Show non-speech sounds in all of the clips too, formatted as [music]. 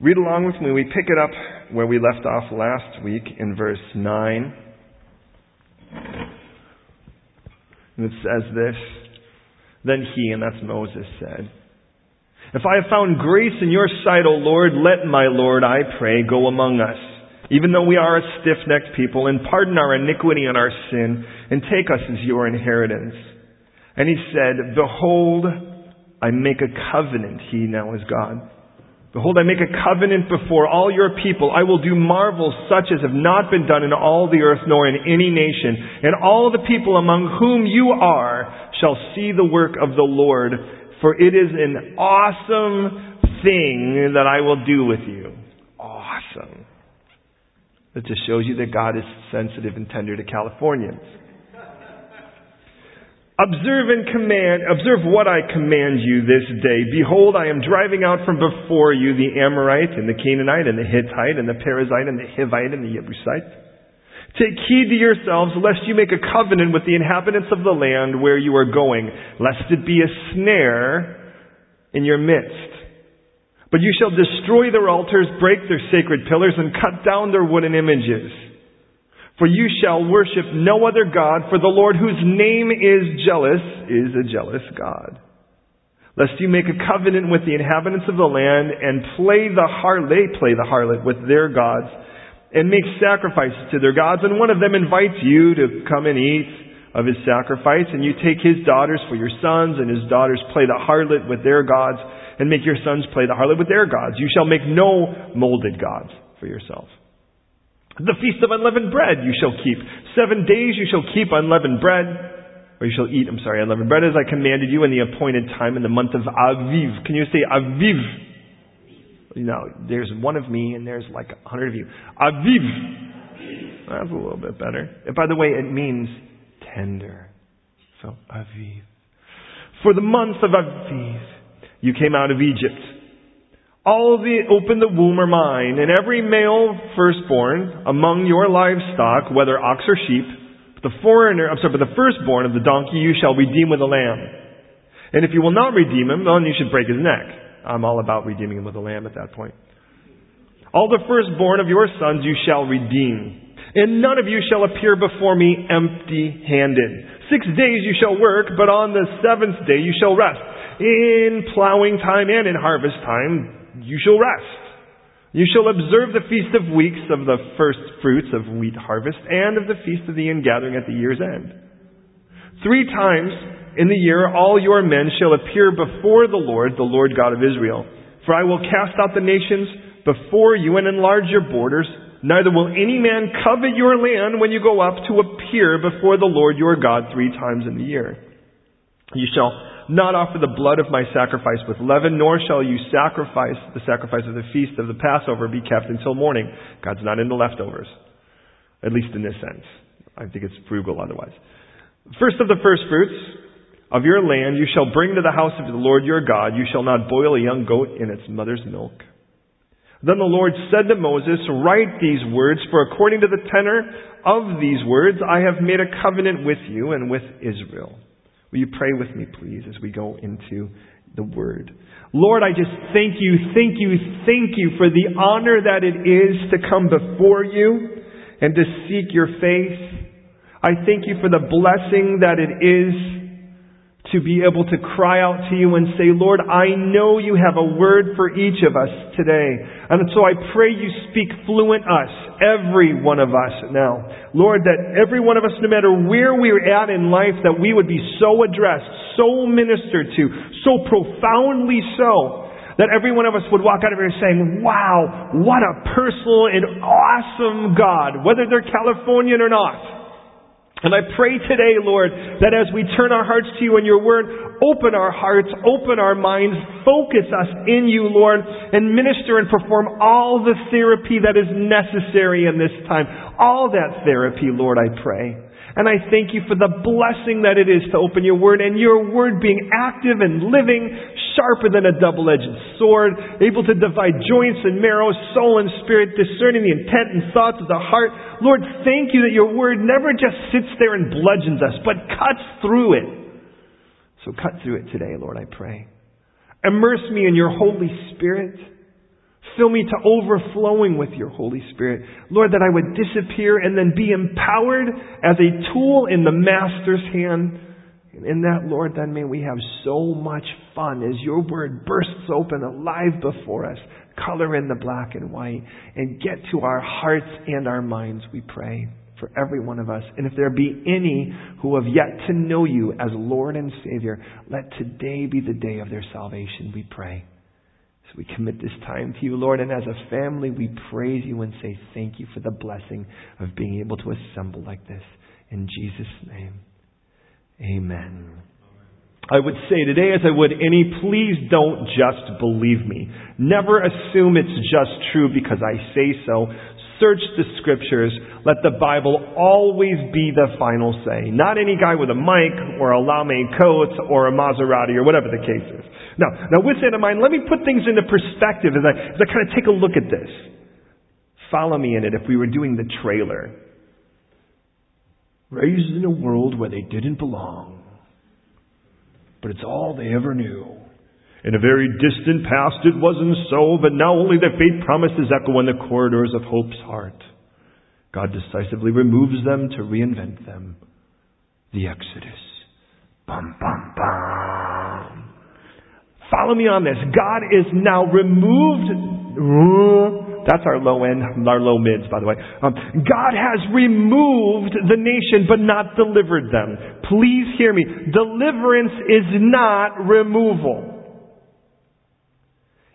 Read along with me. We pick it up where we left off last week in verse 9. And it says this Then he, and that's Moses, said, If I have found grace in your sight, O Lord, let my Lord, I pray, go among us, even though we are a stiff necked people, and pardon our iniquity and our sin, and take us as your inheritance. And he said, Behold, I make a covenant. He now is God Behold, I make a covenant before all your people. I will do marvels such as have not been done in all the earth nor in any nation. And all the people among whom you are shall see the work of the Lord, for it is an awesome thing that I will do with you. Awesome. That just shows you that God is sensitive and tender to Californians. Observe and command, observe what I command you this day. Behold, I am driving out from before you the Amorite and the Canaanite and the Hittite and the Perizzite and the Hivite and the Jebusite. Take heed to yourselves, lest you make a covenant with the inhabitants of the land where you are going, lest it be a snare in your midst. But you shall destroy their altars, break their sacred pillars, and cut down their wooden images. For you shall worship no other God, for the Lord whose name is jealous is a jealous God. Lest you make a covenant with the inhabitants of the land and play the harlot, play the harlot with their gods and make sacrifices to their gods, and one of them invites you to come and eat of his sacrifice, and you take his daughters for your sons, and his daughters play the harlot with their gods, and make your sons play the harlot with their gods. You shall make no molded gods for yourselves. The feast of unleavened bread you shall keep. Seven days you shall keep unleavened bread, or you shall eat, I'm sorry, unleavened bread as I commanded you in the appointed time in the month of Aviv. Can you say Aviv? Know, there's one of me and there's like a hundred of you. Aviv. That's a little bit better. And by the way, it means tender. So, Aviv. For the month of Aviv, you came out of Egypt. All the open the womb are mine, and every male firstborn among your livestock, whether ox or sheep, the foreigner, I'm sorry, but the firstborn of the donkey you shall redeem with a lamb. And if you will not redeem him, then you should break his neck. I'm all about redeeming him with a lamb at that point. All the firstborn of your sons you shall redeem. And none of you shall appear before me empty handed. Six days you shall work, but on the seventh day you shall rest. In plowing time and in harvest time, you shall rest. You shall observe the feast of weeks of the first fruits of wheat harvest and of the feast of the ingathering at the year's end. Three times in the year all your men shall appear before the Lord, the Lord God of Israel. For I will cast out the nations before you and enlarge your borders. Neither will any man covet your land when you go up to appear before the Lord your God three times in the year. You shall not offer the blood of my sacrifice with leaven, nor shall you sacrifice the sacrifice of the feast of the Passover be kept until morning. God's not in the leftovers, at least in this sense. I think it's frugal otherwise. First of the first fruits of your land you shall bring to the house of the Lord your God. You shall not boil a young goat in its mother's milk. Then the Lord said to Moses, Write these words, for according to the tenor of these words I have made a covenant with you and with Israel. Will you pray with me, please, as we go into the Word? Lord, I just thank you, thank you, thank you for the honor that it is to come before you and to seek your face. I thank you for the blessing that it is to be able to cry out to you and say, Lord, I know you have a word for each of us today. And so I pray you speak fluent us, every one of us now. Lord, that every one of us, no matter where we're at in life, that we would be so addressed, so ministered to, so profoundly so, that every one of us would walk out of here saying, wow, what a personal and awesome God, whether they're Californian or not. And I pray today, Lord, that as we turn our hearts to you and your word, open our hearts, open our minds, focus us in you, Lord, and minister and perform all the therapy that is necessary in this time. All that therapy, Lord, I pray. And I thank you for the blessing that it is to open your word and your word being active and living, sharper than a double-edged sword, able to divide joints and marrow, soul and spirit, discerning the intent and thoughts of the heart. Lord, thank you that your word never just sits there and bludgeons us, but cuts through it. So cut through it today, Lord, I pray. Immerse me in your Holy Spirit Fill me to overflowing with your Holy Spirit. Lord, that I would disappear and then be empowered as a tool in the Master's hand. And in that, Lord, then may we have so much fun as your word bursts open alive before us, color in the black and white, and get to our hearts and our minds, we pray, for every one of us. And if there be any who have yet to know you as Lord and Savior, let today be the day of their salvation, we pray. So we commit this time to you, Lord, and as a family, we praise you and say thank you for the blessing of being able to assemble like this. In Jesus' name, amen. I would say today, as I would any, please don't just believe me. Never assume it's just true because I say so. Search the scriptures. Let the Bible always be the final say. Not any guy with a mic or a lame coat or a Maserati or whatever the case is. Now, now with that in mind, let me put things into perspective as I, as I kind of take a look at this. Follow me in it if we were doing the trailer. Raised in a world where they didn't belong, but it's all they ever knew. In a very distant past it wasn't so, but now only their fate promises echo in the corridors of hope's heart. God decisively removes them to reinvent them. The Exodus. Bum, bum, bum. Follow me on this. God is now removed. That's our low end, our low mids, by the way. Um, God has removed the nation, but not delivered them. Please hear me. Deliverance is not removal.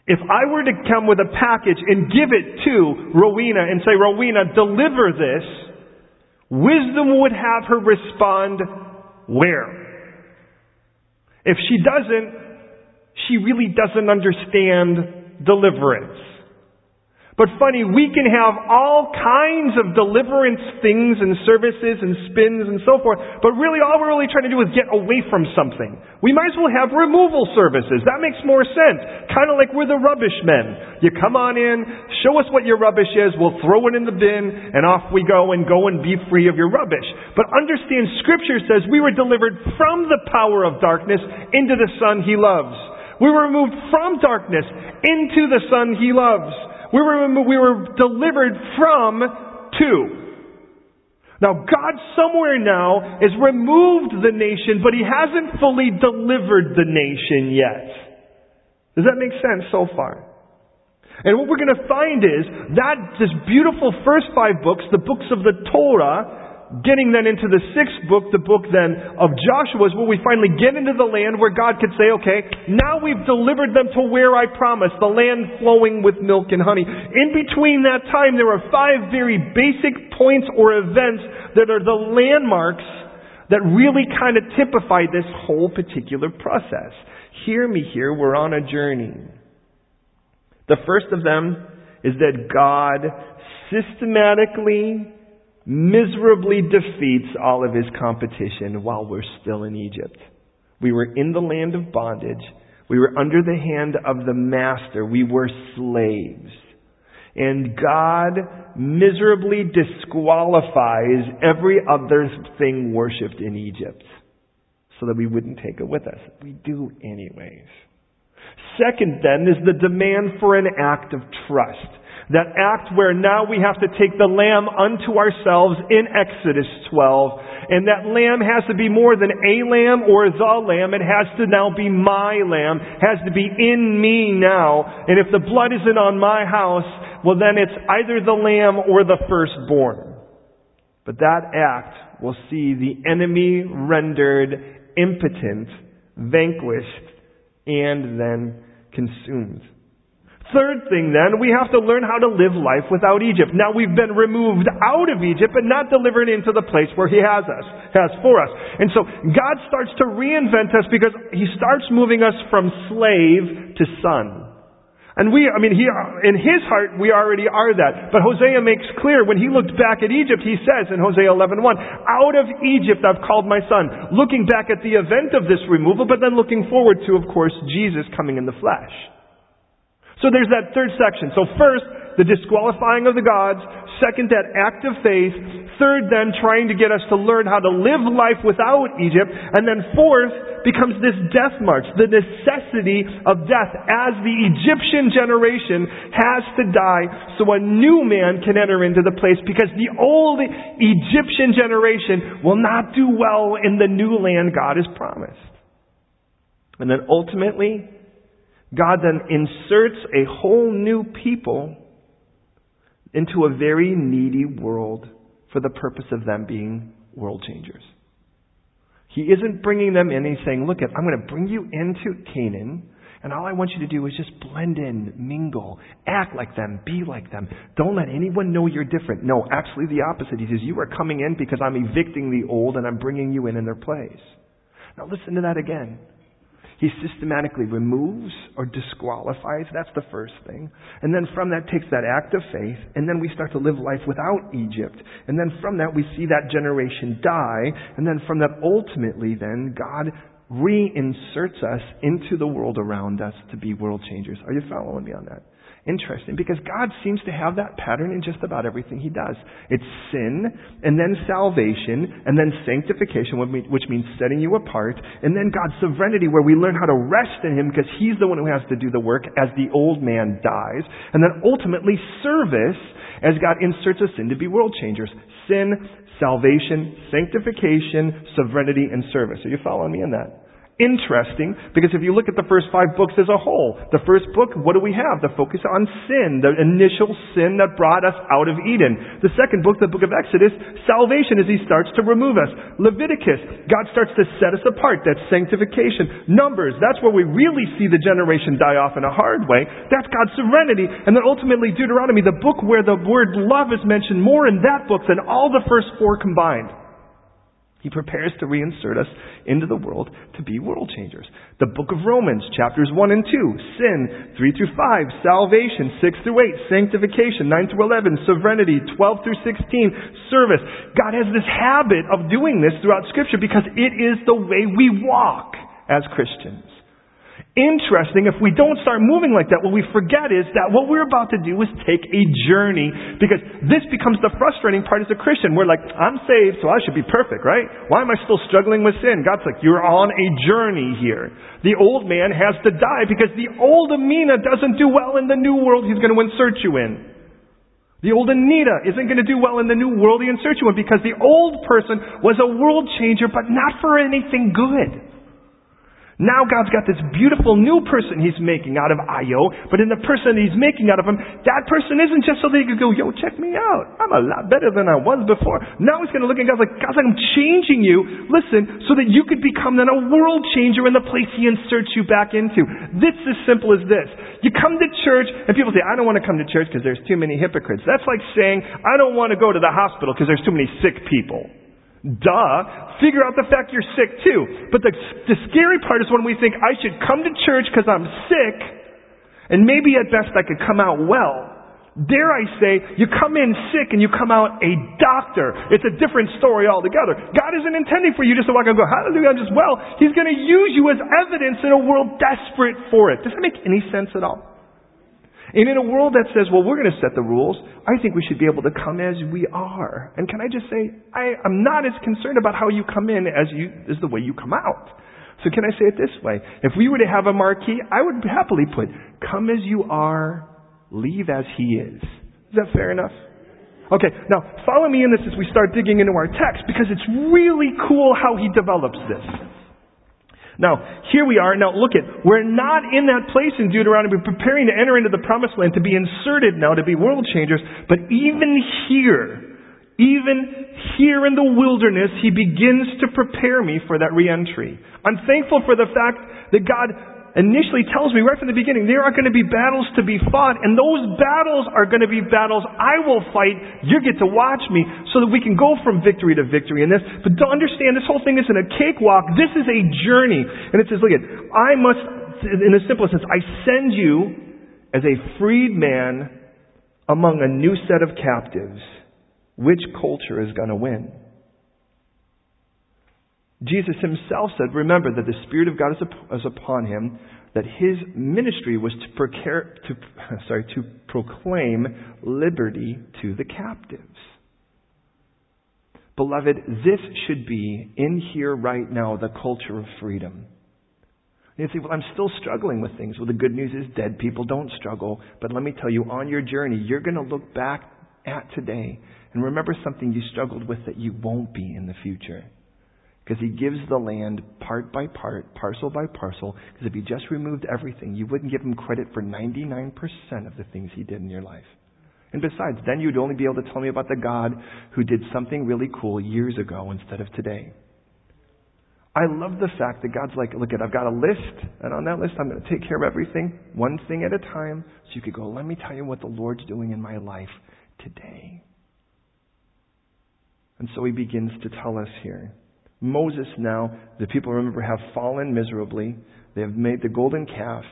If I were to come with a package and give it to Rowena and say, Rowena, deliver this, wisdom would have her respond, where? If she doesn't, she really doesn't understand deliverance. But funny, we can have all kinds of deliverance things and services and spins and so forth, but really all we're really trying to do is get away from something. We might as well have removal services. That makes more sense. Kind of like we're the rubbish men. You come on in, show us what your rubbish is, we'll throw it in the bin, and off we go and go and be free of your rubbish. But understand, Scripture says we were delivered from the power of darkness into the Son He loves. We were removed from darkness into the Son He loves. We were, we were delivered from two. Now, God somewhere now has removed the nation, but He hasn't fully delivered the nation yet. Does that make sense so far? And what we're going to find is that this beautiful first five books, the books of the Torah, getting then into the sixth book, the book then of Joshua, is where we finally get into the land where God could say, okay, now we've delivered them to where I promised, the land flowing with milk and honey. In between that time, there are five very basic points or events that are the landmarks that really kind of typify this whole particular process. Hear me here, we're on a journey. The first of them is that God systematically miserably defeats all of his competition while we're still in Egypt. We were in the land of bondage. We were under the hand of the master. We were slaves. And God miserably disqualifies every other thing worshipped in Egypt so that we wouldn't take it with us. We do anyways. Second then is the demand for an act of trust. That act where now we have to take the lamb unto ourselves in Exodus 12. And that lamb has to be more than a lamb or the lamb. It has to now be my lamb. It has to be in me now. And if the blood isn't on my house, well then it's either the lamb or the firstborn. But that act will see the enemy rendered impotent, vanquished, and then consumed. Third thing then, we have to learn how to live life without Egypt. Now we've been removed out of Egypt but not delivered into the place where He has us, has for us. And so God starts to reinvent us because He starts moving us from slave to son. And we, I mean, he, in his heart, we already are that. But Hosea makes clear when he looked back at Egypt, he says in Hosea 11:1, "Out of Egypt I've called my son." Looking back at the event of this removal, but then looking forward to, of course, Jesus coming in the flesh. So there's that third section. So first, the disqualifying of the gods. Second, that act of faith. Third, then, trying to get us to learn how to live life without Egypt. And then fourth, becomes this death march, the necessity of death as the Egyptian generation has to die so a new man can enter into the place because the old Egyptian generation will not do well in the new land God has promised. And then ultimately, God then inserts a whole new people into a very needy world for the purpose of them being world changers. He isn't bringing them in. He's saying, look, I'm going to bring you into Canaan, and all I want you to do is just blend in, mingle, act like them, be like them. Don't let anyone know you're different. No, actually the opposite. He says, you are coming in because I'm evicting the old and I'm bringing you in in their place. Now listen to that again. He systematically removes or disqualifies. That's the first thing. And then from that takes that act of faith, and then we start to live life without Egypt. And then from that we see that generation die, and then from that ultimately then God reinserts us into the world around us to be world changers. Are you following me on that? Interesting because God seems to have that pattern in just about everything He does. It's sin, and then salvation, and then sanctification, which means setting you apart, and then God's sovereignty, where we learn how to rest in Him because He's the one who has to do the work as the old man dies, and then ultimately service as God inserts us in to be world changers. Sin, salvation, sanctification, sovereignty, and service. Are you following me in that? Interesting because if you look at the first five books as a whole, the first book, what do we have? The focus on sin, the initial sin that brought us out of Eden. The second book, the book of Exodus, salvation as he starts to remove us. Leviticus, God starts to set us apart. That's sanctification. Numbers, that's where we really see the generation die off in a hard way. That's God's serenity. And then ultimately Deuteronomy, the book where the word love is mentioned more in that book than all the first four combined. He prepares to reinsert us into the world to be world changers. The book of Romans, chapters 1 and 2, sin, 3 through 5, salvation, 6 through 8, sanctification, 9 through 11, sovereignty, 12 through 16, service. God has this habit of doing this throughout scripture because it is the way we walk as Christians interesting if we don't start moving like that. What we forget is that what we're about to do is take a journey because this becomes the frustrating part as a Christian. We're like, I'm saved, so I should be perfect, right? Why am I still struggling with sin? God's like, you're on a journey here. The old man has to die because the old Amina doesn't do well in the new world he's going to insert you in. The old Anita isn't going to do well in the new world he inserts you in because the old person was a world changer, but not for anything good. Now God's got this beautiful new person he's making out of Io, but in the person he's making out of him, that person isn't just so that he could go, yo, check me out. I'm a lot better than I was before. Now he's going to look at God's like, God's like, I'm changing you, listen, so that you could become then a world changer in the place he inserts you back into. This is simple as this. You come to church, and people say, I don't want to come to church because there's too many hypocrites. That's like saying, I don't want to go to the hospital because there's too many sick people. Duh. Figure out the fact you're sick too. But the, the scary part is when we think I should come to church because I'm sick, and maybe at best I could come out well. Dare I say, you come in sick and you come out a doctor. It's a different story altogether. God isn't intending for you just to walk and go, hallelujah, I'm just well. He's going to use you as evidence in a world desperate for it. Does that make any sense at all? And in a world that says, well, we're going to set the rules, I think we should be able to come as we are. And can I just say, I, am not as concerned about how you come in as, you, as the way you come out. So can I say it this way? If we were to have a marquee, I would happily put, come as you are, leave as he is. Is that fair enough? Okay, now follow me in this as we start digging into our text because it's really cool how he develops this. Now, here we are. Now, look at, we're not in that place in Deuteronomy preparing to enter into the promised land to be inserted now to be world changers. But even here, even here in the wilderness, he begins to prepare me for that reentry. I'm thankful for the fact that God initially tells me right from the beginning, there are going to be battles to be fought, and those battles are going to be battles I will fight. You get to watch me so that we can go from victory to victory in this. But to understand, this whole thing isn't a cakewalk. This is a journey. And it says, look at, I must, in the simplest sense, I send you as a freed man among a new set of captives. Which culture is going to win? Jesus himself said, remember that the Spirit of God is upon him, that his ministry was to, to, [laughs] sorry, to proclaim liberty to the captives. Beloved, this should be in here right now the culture of freedom. You say, well, I'm still struggling with things. Well, the good news is dead people don't struggle. But let me tell you, on your journey, you're going to look back at today and remember something you struggled with that you won't be in the future. Because he gives the land part by part, parcel by parcel. Because if he just removed everything, you wouldn't give him credit for 99% of the things he did in your life. And besides, then you'd only be able to tell me about the God who did something really cool years ago instead of today. I love the fact that God's like, look at, I've got a list, and on that list I'm going to take care of everything, one thing at a time, so you could go, let me tell you what the Lord's doing in my life today. And so he begins to tell us here. Moses now, the people remember, have fallen miserably. They have made the golden calf.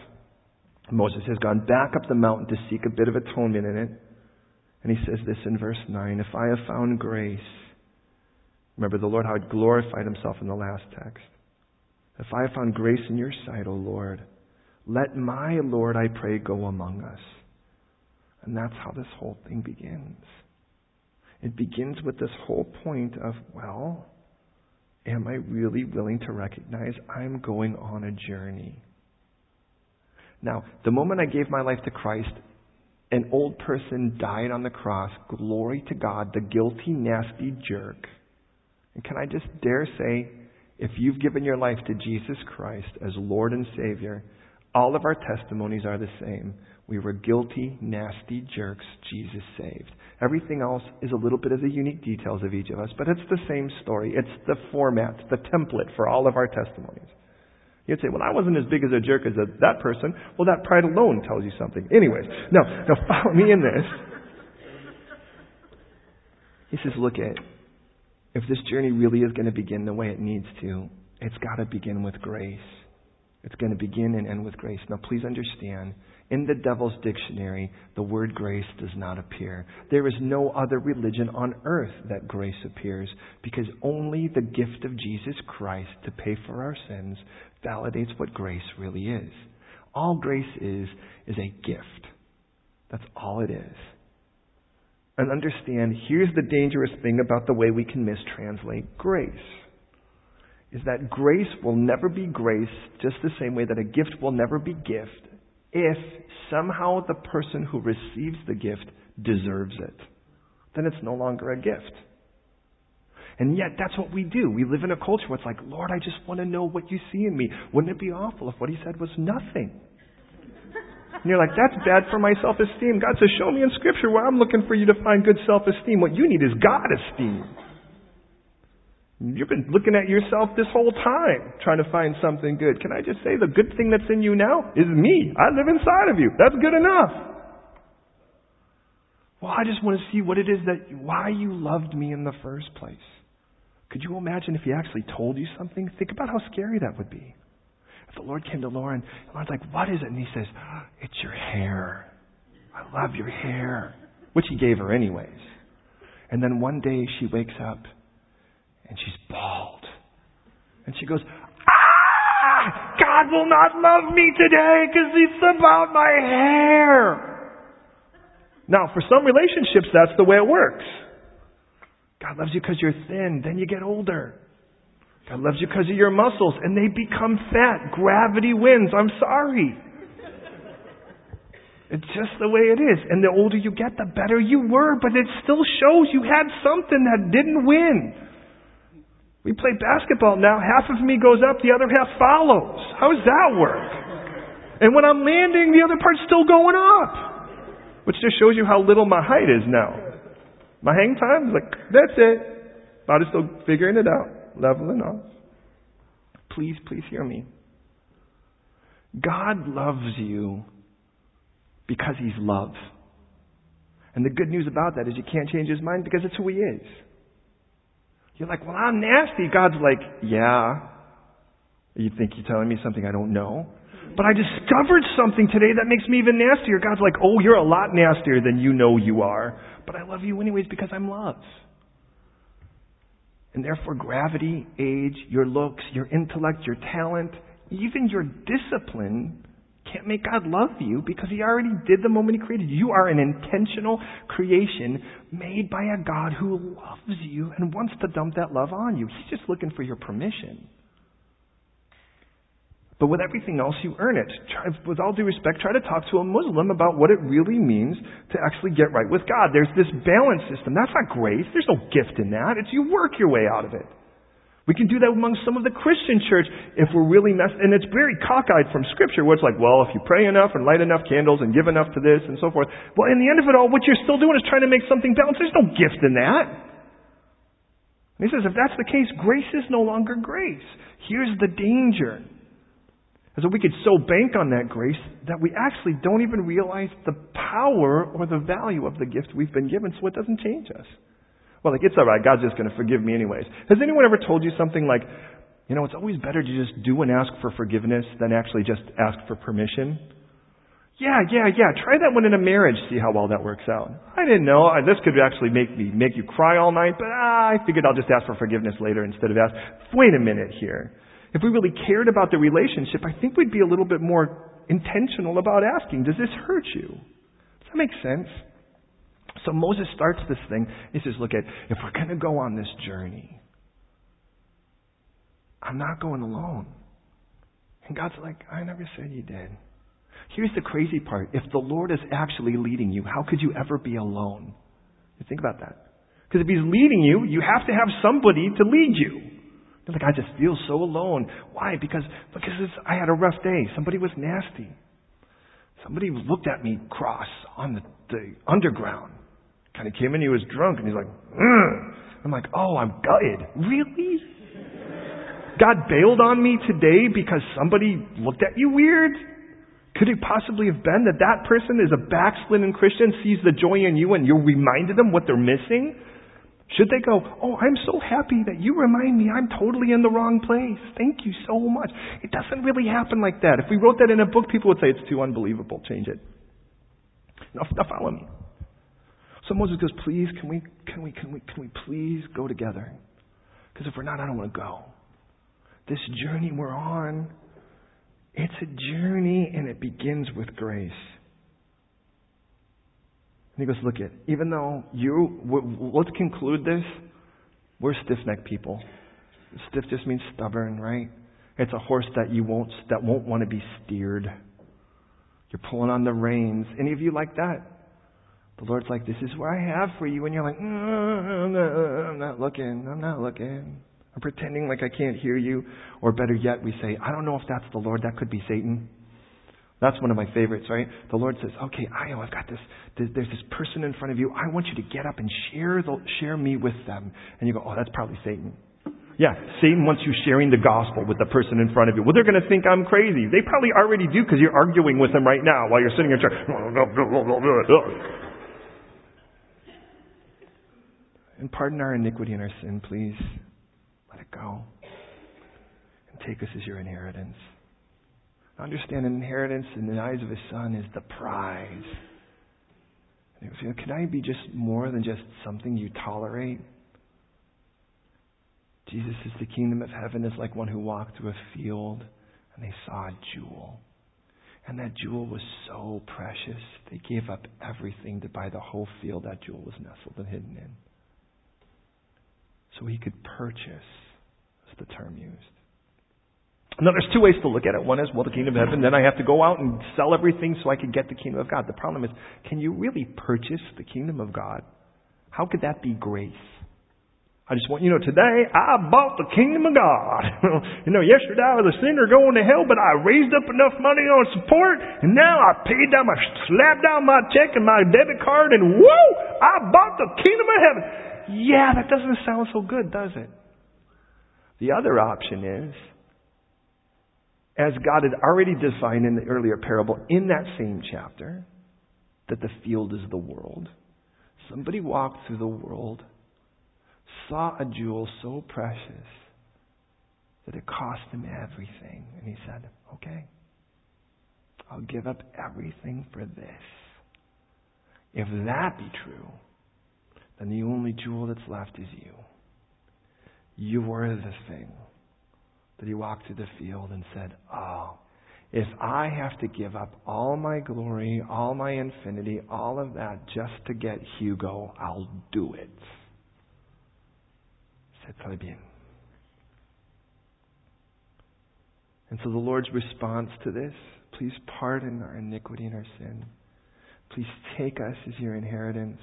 Moses has gone back up the mountain to seek a bit of atonement in it. And he says this in verse 9 If I have found grace, remember the Lord how he glorified himself in the last text. If I have found grace in your sight, O Lord, let my Lord, I pray, go among us. And that's how this whole thing begins. It begins with this whole point of, well, am I really willing to recognize I'm going on a journey? Now, the moment I gave my life to Christ, an old person died on the cross. Glory to God, the guilty, nasty jerk. And can I just dare say, if you've given your life to Jesus Christ as Lord and Savior, all of our testimonies are the same. We were guilty, nasty jerks Jesus saved. Everything else is a little bit of the unique details of each of us, but it's the same story. It's the format, the template for all of our testimonies. You'd say, well, I wasn't as big as a jerk as a, that person. Well, that pride alone tells you something. Anyways, no, no, [laughs] follow me in this. He says, look at, if this journey really is going to begin the way it needs to, it's got to begin with grace. It's going to begin and end with grace. Now, please understand, in the devil's dictionary, the word grace does not appear. There is no other religion on earth that grace appears because only the gift of Jesus Christ to pay for our sins validates what grace really is. All grace is, is a gift. That's all it is. And understand, here's the dangerous thing about the way we can mistranslate grace is that grace will never be grace just the same way that a gift will never be gift if somehow the person who receives the gift deserves it. Then it's no longer a gift. And yet, that's what we do. We live in a culture where it's like, Lord, I just want to know what you see in me. Wouldn't it be awful if what he said was nothing? And you're like, that's bad for my self esteem. God says, show me in Scripture where I'm looking for you to find good self esteem. What you need is God esteem. You've been looking at yourself this whole time trying to find something good. Can I just say the good thing that's in you now is me. I live inside of you. That's good enough. Well, I just want to see what it is that, why you loved me in the first place. Could you imagine if he actually told you something? Think about how scary that would be. If the Lord came to Lauren, and Lauren's like, what is it? And he says, it's your hair. I love your hair. Which he gave her anyways. And then one day she wakes up and she's bald. And she goes, Ah! God will not love me today because it's about my hair. Now, for some relationships, that's the way it works. God loves you because you're thin, then you get older. God loves you because of your muscles, and they become fat. Gravity wins. I'm sorry. It's just the way it is. And the older you get, the better you were, but it still shows you had something that didn't win. We play basketball now. Half of me goes up, the other half follows. How does that work? And when I'm landing, the other part's still going up. Which just shows you how little my height is now. My hang time is like, that's it. Body's still figuring it out, leveling off. Please, please hear me. God loves you because He's love. And the good news about that is you can't change His mind because it's who He is. You're like, well, I'm nasty. God's like, yeah. You think you're telling me something I don't know? But I discovered something today that makes me even nastier. God's like, oh, you're a lot nastier than you know you are. But I love you anyways because I'm love. And therefore, gravity, age, your looks, your intellect, your talent, even your discipline can't make God love you because He already did the moment He created you. You are an intentional creation made by a God who loves you and wants to dump that love on you. He's just looking for your permission. But with everything else, you earn it. Try, with all due respect, try to talk to a Muslim about what it really means to actually get right with God. There's this balance system. That's not grace. There's no gift in that. It's you work your way out of it. We can do that among some of the Christian church if we're really messed, and it's very cockeyed from scripture where it's like, well, if you pray enough and light enough candles and give enough to this and so forth. Well, in the end of it all, what you're still doing is trying to make something balanced. There's no gift in that. And he says, if that's the case, grace is no longer grace. Here's the danger. Is that we could so bank on that grace that we actually don't even realize the power or the value of the gift we've been given so it doesn't change us. Well, like, it's alright, God's just gonna forgive me anyways. Has anyone ever told you something like, you know, it's always better to just do and ask for forgiveness than actually just ask for permission? Yeah, yeah, yeah. Try that one in a marriage. See how well that works out. I didn't know. This could actually make me make you cry all night, but ah, I figured I'll just ask for forgiveness later instead of ask. Wait a minute here. If we really cared about the relationship, I think we'd be a little bit more intentional about asking, does this hurt you? Does that make sense? So Moses starts this thing. He says, look at, if we're going to go on this journey, I'm not going alone. And God's like, I never said you did. Here's the crazy part. If the Lord is actually leading you, how could you ever be alone? You think about that. Because if He's leading you, you have to have somebody to lead you. You're like, I just feel so alone. Why? Because, because I had a rough day. Somebody was nasty. Somebody looked at me cross on the, the underground kind of came in. He was drunk, and he's like, Ugh. I'm like, oh, I'm gutted. Really? God bailed on me today because somebody looked at you weird? Could it possibly have been that that person is a backslidden Christian, sees the joy in you, and you reminded them what they're missing? Should they go, Oh, I'm so happy that you remind me I'm totally in the wrong place. Thank you so much. It doesn't really happen like that. If we wrote that in a book, people would say it's too unbelievable. Change it. Now, now follow me. So Moses goes, please, can we, can we, can we, can we please go together? Because if we're not, I don't want to go. This journey we're on, it's a journey and it begins with grace. And he goes, look it, even though you, let's conclude this, we're stiff-necked people. Stiff just means stubborn, right? It's a horse that you won't, that won't want to be steered. You're pulling on the reins. Any of you like that? The Lord's like, this is what I have for you. And you're like, mm, I'm, not, I'm not looking. I'm not looking. I'm pretending like I can't hear you. Or better yet, we say, I don't know if that's the Lord. That could be Satan. That's one of my favorites, right? The Lord says, okay, I, I've got this, there's this person in front of you. I want you to get up and share, the, share me with them. And you go, oh, that's probably Satan. Yeah, Satan wants you sharing the gospel with the person in front of you. Well, they're going to think I'm crazy. They probably already do because you're arguing with them right now while you're sitting in church. And pardon our iniquity and our sin, please. Let it go. And take us as your inheritance. Understand an inheritance in the eyes of his son is the prize. And Can I be just more than just something you tolerate? Jesus says the kingdom of heaven is like one who walked through a field and they saw a jewel. And that jewel was so precious, they gave up everything to buy the whole field that jewel was nestled and hidden in so he could purchase, is the term used. Now, there's two ways to look at it. One is, well, the kingdom of heaven, then I have to go out and sell everything so I can get the kingdom of God. The problem is, can you really purchase the kingdom of God? How could that be grace? I just want you to know today I bought the kingdom of God. [laughs] you know, yesterday I was a sinner going to hell, but I raised up enough money on support, and now I paid down my slapped down my check and my debit card, and whoa, I bought the kingdom of heaven. Yeah, that doesn't sound so good, does it? The other option is, as God had already defined in the earlier parable, in that same chapter, that the field is the world. Somebody walked through the world, saw a jewel so precious that it cost him everything. And he said, Okay, I'll give up everything for this. If that be true, then the only jewel that's left is you. You were the thing that he walked through the field and said, Oh, if I have to give up all my glory, all my infinity, all of that just to get Hugo, I'll do it. C'est très bien. And so the Lord's response to this, please pardon our iniquity and our sin. Please take us as your inheritance,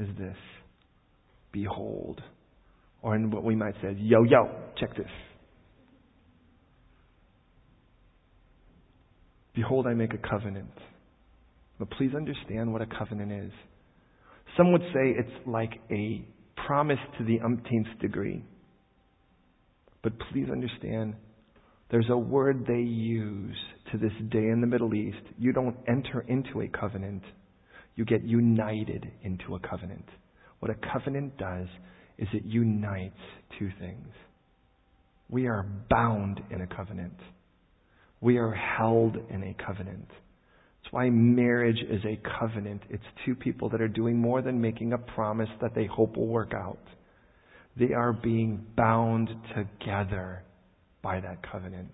is this. Behold. Or in what we might say, yo, yo, check this. Behold, I make a covenant. But please understand what a covenant is. Some would say it's like a promise to the umpteenth degree. But please understand, there's a word they use to this day in the Middle East. You don't enter into a covenant, you get united into a covenant. What a covenant does is it unites two things. We are bound in a covenant. We are held in a covenant. That's why marriage is a covenant. It's two people that are doing more than making a promise that they hope will work out. They are being bound together by that covenant.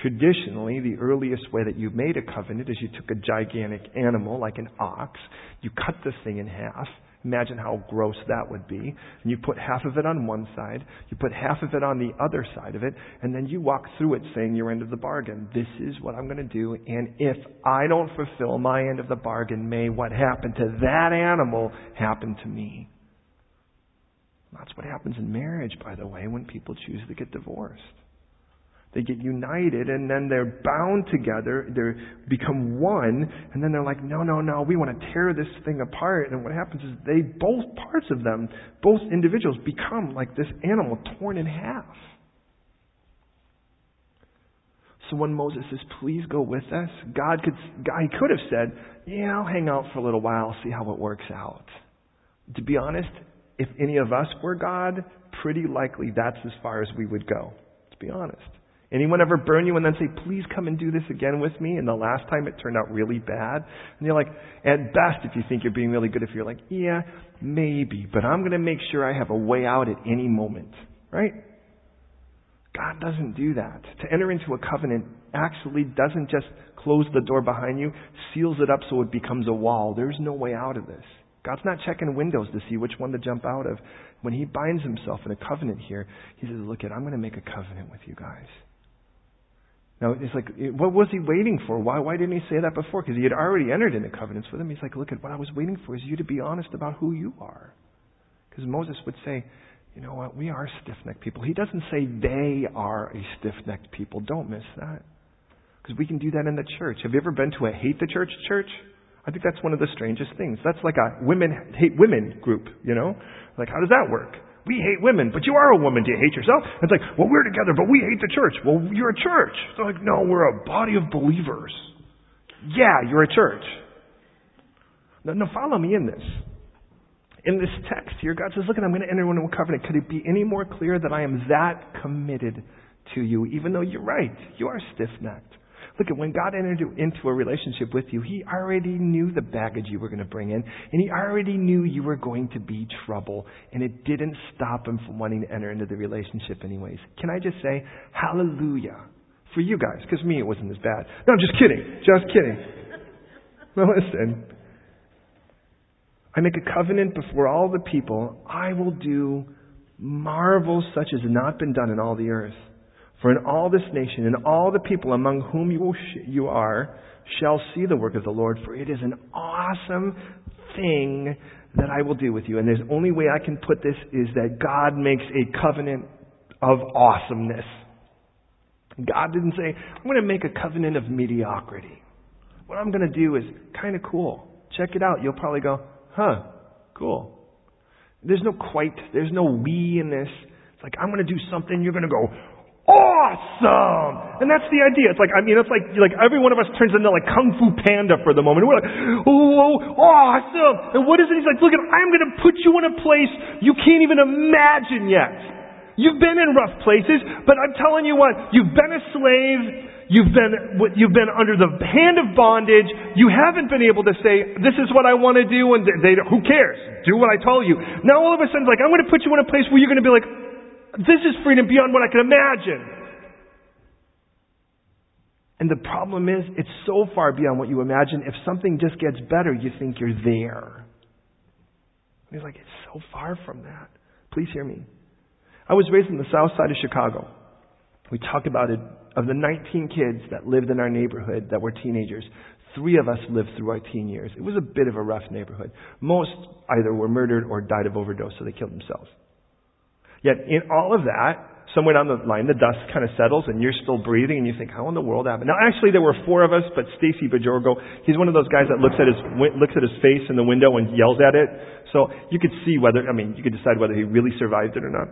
Traditionally, the earliest way that you made a covenant is you took a gigantic animal, like an ox, you cut the thing in half, Imagine how gross that would be. And you put half of it on one side, you put half of it on the other side of it, and then you walk through it saying your end of the bargain. This is what I'm going to do, and if I don't fulfill my end of the bargain, may what happened to that animal happen to me. That's what happens in marriage, by the way, when people choose to get divorced. They get united and then they're bound together. They become one. And then they're like, no, no, no, we want to tear this thing apart. And what happens is they, both parts of them, both individuals become like this animal torn in half. So when Moses says, please go with us, God could, God, he could have said, yeah, I'll hang out for a little while, see how it works out. To be honest, if any of us were God, pretty likely that's as far as we would go. To be honest. Anyone ever burn you and then say, please come and do this again with me? And the last time it turned out really bad. And you're like, at best, if you think you're being really good, if you're like, yeah, maybe, but I'm going to make sure I have a way out at any moment. Right? God doesn't do that. To enter into a covenant actually doesn't just close the door behind you, seals it up so it becomes a wall. There's no way out of this. God's not checking windows to see which one to jump out of. When He binds Himself in a covenant here, He says, look, at, I'm going to make a covenant with you guys. Now, it's like, what was he waiting for? Why, why didn't he say that before? Because he had already entered into covenants with him. He's like, look at what I was waiting for is you to be honest about who you are. Because Moses would say, you know what, we are stiff-necked people. He doesn't say they are a stiff-necked people. Don't miss that. Because we can do that in the church. Have you ever been to a hate the church church? I think that's one of the strangest things. That's like a women hate women group, you know? Like, how does that work? We hate women, but you are a woman. Do you hate yourself? It's like, well, we're together, but we hate the church. Well, you're a church. They're like, no, we're a body of believers. Yeah, you're a church. Now, now follow me in this. In this text here, God says, look, I'm going to enter into a covenant. Could it be any more clear that I am that committed to you, even though you're right? You are stiff-necked. Look, at when God entered into a relationship with you, He already knew the baggage you were going to bring in, and He already knew you were going to be trouble, and it didn't stop Him from wanting to enter into the relationship anyways. Can I just say, hallelujah for you guys, because me, it wasn't as bad. No, I'm just kidding. Just kidding. No, listen. I make a covenant before all the people. I will do marvels such as have not been done in all the earth. For in all this nation and all the people among whom you, sh- you are shall see the work of the Lord, for it is an awesome thing that I will do with you. And there's only way I can put this is that God makes a covenant of awesomeness. God didn't say, I'm going to make a covenant of mediocrity. What I'm going to do is kind of cool. Check it out. You'll probably go, huh, cool. There's no quite, there's no we in this. It's like, I'm going to do something, you're going to go, awesome. And that's the idea. It's like, I mean, it's like, like every one of us turns into like Kung Fu Panda for the moment. We're like, oh, awesome. And what is it? He's like, look, I'm going to put you in a place you can't even imagine yet. You've been in rough places, but I'm telling you what, you've been a slave, You've been, you've been under the hand of bondage. You haven't been able to say, this is what I want to do, and they, who cares? Do what I told you. Now all of a sudden, like, I'm going to put you in a place where you're going to be like, this is freedom beyond what I can imagine. And the problem is, it's so far beyond what you imagine. If something just gets better, you think you're there. He's like, it's so far from that. Please hear me. I was raised in the south side of Chicago. We talk about it. Of the 19 kids that lived in our neighborhood that were teenagers, three of us lived through our teen years. It was a bit of a rough neighborhood. Most either were murdered or died of overdose, so they killed themselves. Yet in all of that, somewhere down the line, the dust kind of settles and you're still breathing and you think, how in the world happened? Now actually there were four of us, but Stacy Bajorgo, he's one of those guys that looks at his, looks at his face in the window and yells at it. So you could see whether, I mean, you could decide whether he really survived it or not.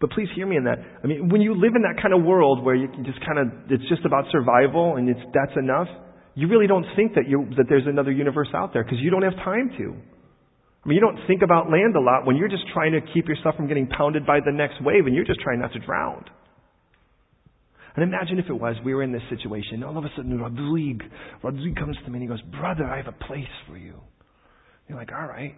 But please hear me in that. I mean, when you live in that kind of world where you can just kind of, it's just about survival and it's, that's enough, you really don't think that you, that there's another universe out there because you don't have time to. I mean, you don't think about land a lot when you're just trying to keep yourself from getting pounded by the next wave and you're just trying not to drown. And imagine if it was, we were in this situation. All of a sudden, Rodrigue, Rodrigue comes to me and he goes, Brother, I have a place for you. You're like, all right.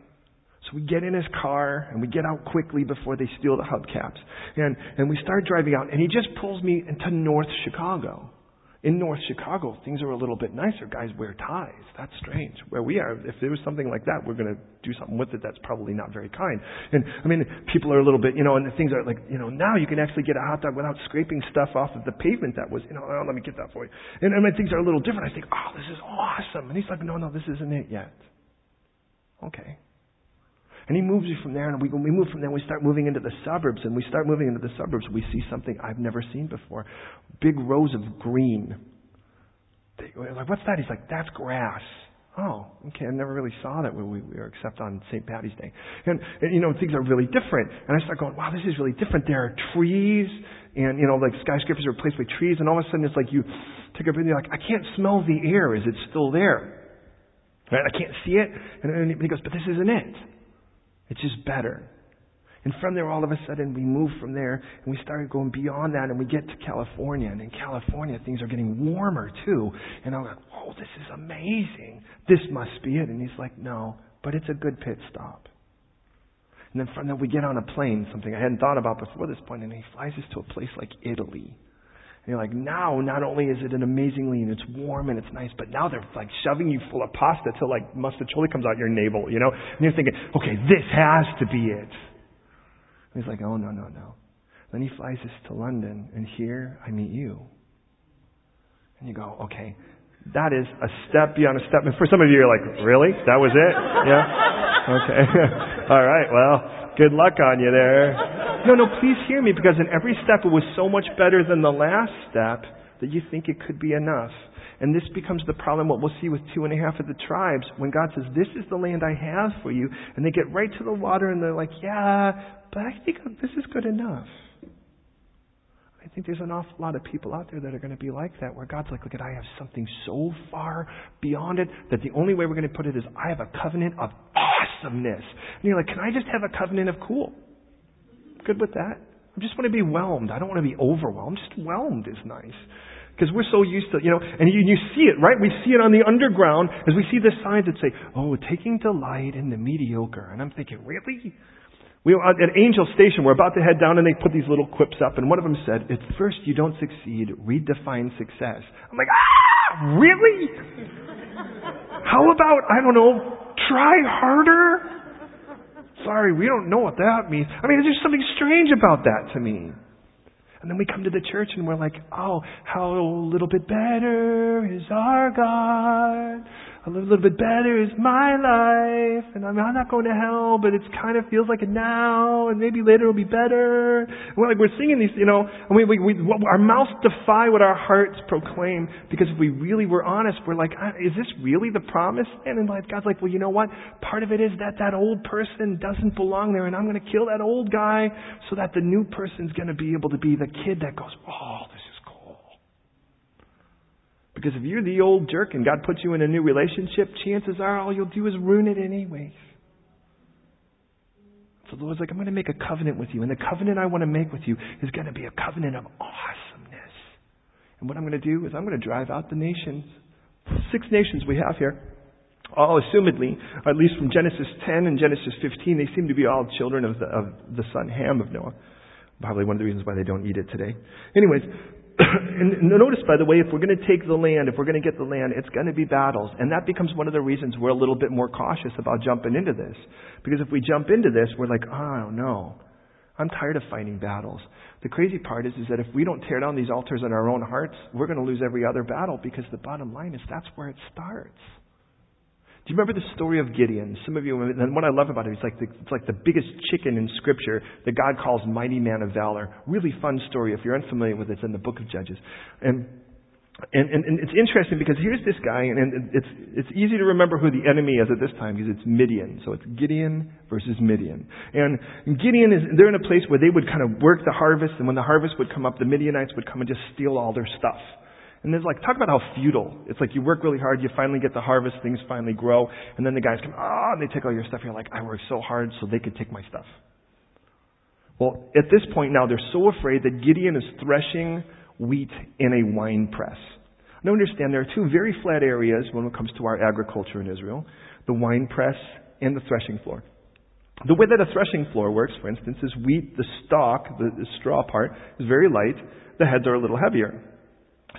So we get in his car and we get out quickly before they steal the hubcaps. And, and we start driving out and he just pulls me into North Chicago. In North Chicago, things are a little bit nicer. Guys wear ties. That's strange. Where we are, if there was something like that, we're going to do something with it that's probably not very kind. And I mean, people are a little bit, you know, and the things are like, you know, now you can actually get a hot dog without scraping stuff off of the pavement that was, you know, oh, let me get that for you. And I mean, things are a little different. I think, oh, this is awesome. And he's like, no, no, this isn't it yet. Okay. And he moves you from there, and we, we move from there, and we start moving into the suburbs, and we start moving into the suburbs, we see something I've never seen before. Big rows of green. They, like, what's that? He's like, that's grass. Oh, okay, I never really saw that when we, we were except on St. Patty's Day. And, and, you know, things are really different. And I start going, wow, this is really different. There are trees, and, you know, like skyscrapers are replaced by trees, and all of a sudden it's like you take a breath and you're like, I can't smell the air. Is it still there? Right? I can't see it. And, and he goes, but this isn't it. It's just better. And from there, all of a sudden, we move from there and we started going beyond that and we get to California. And in California, things are getting warmer too. And I'm like, oh, this is amazing. This must be it. And he's like, no, but it's a good pit stop. And then from there, we get on a plane, something I hadn't thought about before this point, and he flies us to a place like Italy. And you're like, now, not only is it an amazingly, and it's warm and it's nice, but now they're like shoving you full of pasta till like mostaccioli comes out your navel, you know? And you're thinking, okay, this has to be it. And he's like, oh, no, no, no. Then he flies us to London, and here I meet you. And you go, okay, that is a step beyond a step. And for some of you, you're like, really? That was it? Yeah? Okay. [laughs] All right, well, good luck on you there. [laughs] No, no, please hear me because in every step it was so much better than the last step that you think it could be enough. And this becomes the problem, what we'll see with two and a half of the tribes, when God says, This is the land I have for you, and they get right to the water and they're like, Yeah, but I think this is good enough. I think there's an awful lot of people out there that are going to be like that, where God's like, Look, at I have something so far beyond it that the only way we're going to put it is I have a covenant of awesomeness. And you're like, Can I just have a covenant of cool? Good with that. I just want to be whelmed. I don't want to be overwhelmed. Just whelmed is nice. Because we're so used to, you know, and you, you see it, right? We see it on the underground as we see the signs that say, oh, taking delight in the mediocre. And I'm thinking, really? We were at Angel Station, we're about to head down and they put these little quips up and one of them said, at first you don't succeed, redefine success. I'm like, ah, really? How about, I don't know, try harder? Sorry, we don't know what that means. I mean, there's just something strange about that to me. And then we come to the church and we're like, oh, how a little bit better is our God a little bit better is my life, and I'm not going to hell, but it kind of feels like it now, and maybe later it'll be better. And we're like we're singing these, you know, and we, we, we our mouths defy what our hearts proclaim because if we really were honest, we're like, ah, is this really the promise? And like God's like, well, you know what? Part of it is that that old person doesn't belong there, and I'm going to kill that old guy so that the new person's going to be able to be the kid that goes, oh, this because if you're the old jerk and God puts you in a new relationship, chances are all you'll do is ruin it anyways. So the Lord's like, I'm going to make a covenant with you. And the covenant I want to make with you is going to be a covenant of awesomeness. And what I'm going to do is I'm going to drive out the nations. Six nations we have here. All assumedly, at least from Genesis 10 and Genesis 15, they seem to be all children of the, of the son Ham of Noah. Probably one of the reasons why they don't eat it today. Anyways, [coughs] and notice, by the way, if we're going to take the land, if we're going to get the land, it's going to be battles. And that becomes one of the reasons we're a little bit more cautious about jumping into this. Because if we jump into this, we're like, oh, I don't know. I'm tired of fighting battles. The crazy part is, is that if we don't tear down these altars in our own hearts, we're going to lose every other battle because the bottom line is that's where it starts. Do you remember the story of Gideon? Some of you, and what I love about it, it's like the, it's like the biggest chicken in Scripture that God calls mighty man of valor. Really fun story. If you're unfamiliar with it, it's in the book of Judges. And and, and, and, it's interesting because here's this guy, and, and it's, it's easy to remember who the enemy is at this time because it's Midian. So it's Gideon versus Midian. And Gideon is, they're in a place where they would kind of work the harvest, and when the harvest would come up, the Midianites would come and just steal all their stuff. And there's like, talk about how futile. It's like you work really hard, you finally get the harvest, things finally grow, and then the guys come, ah, and they take all your stuff. You're like, I worked so hard so they could take my stuff. Well, at this point now, they're so afraid that Gideon is threshing wheat in a wine press. Now understand there are two very flat areas when it comes to our agriculture in Israel the wine press and the threshing floor. The way that a threshing floor works, for instance, is wheat, the stalk, the, the straw part, is very light, the heads are a little heavier.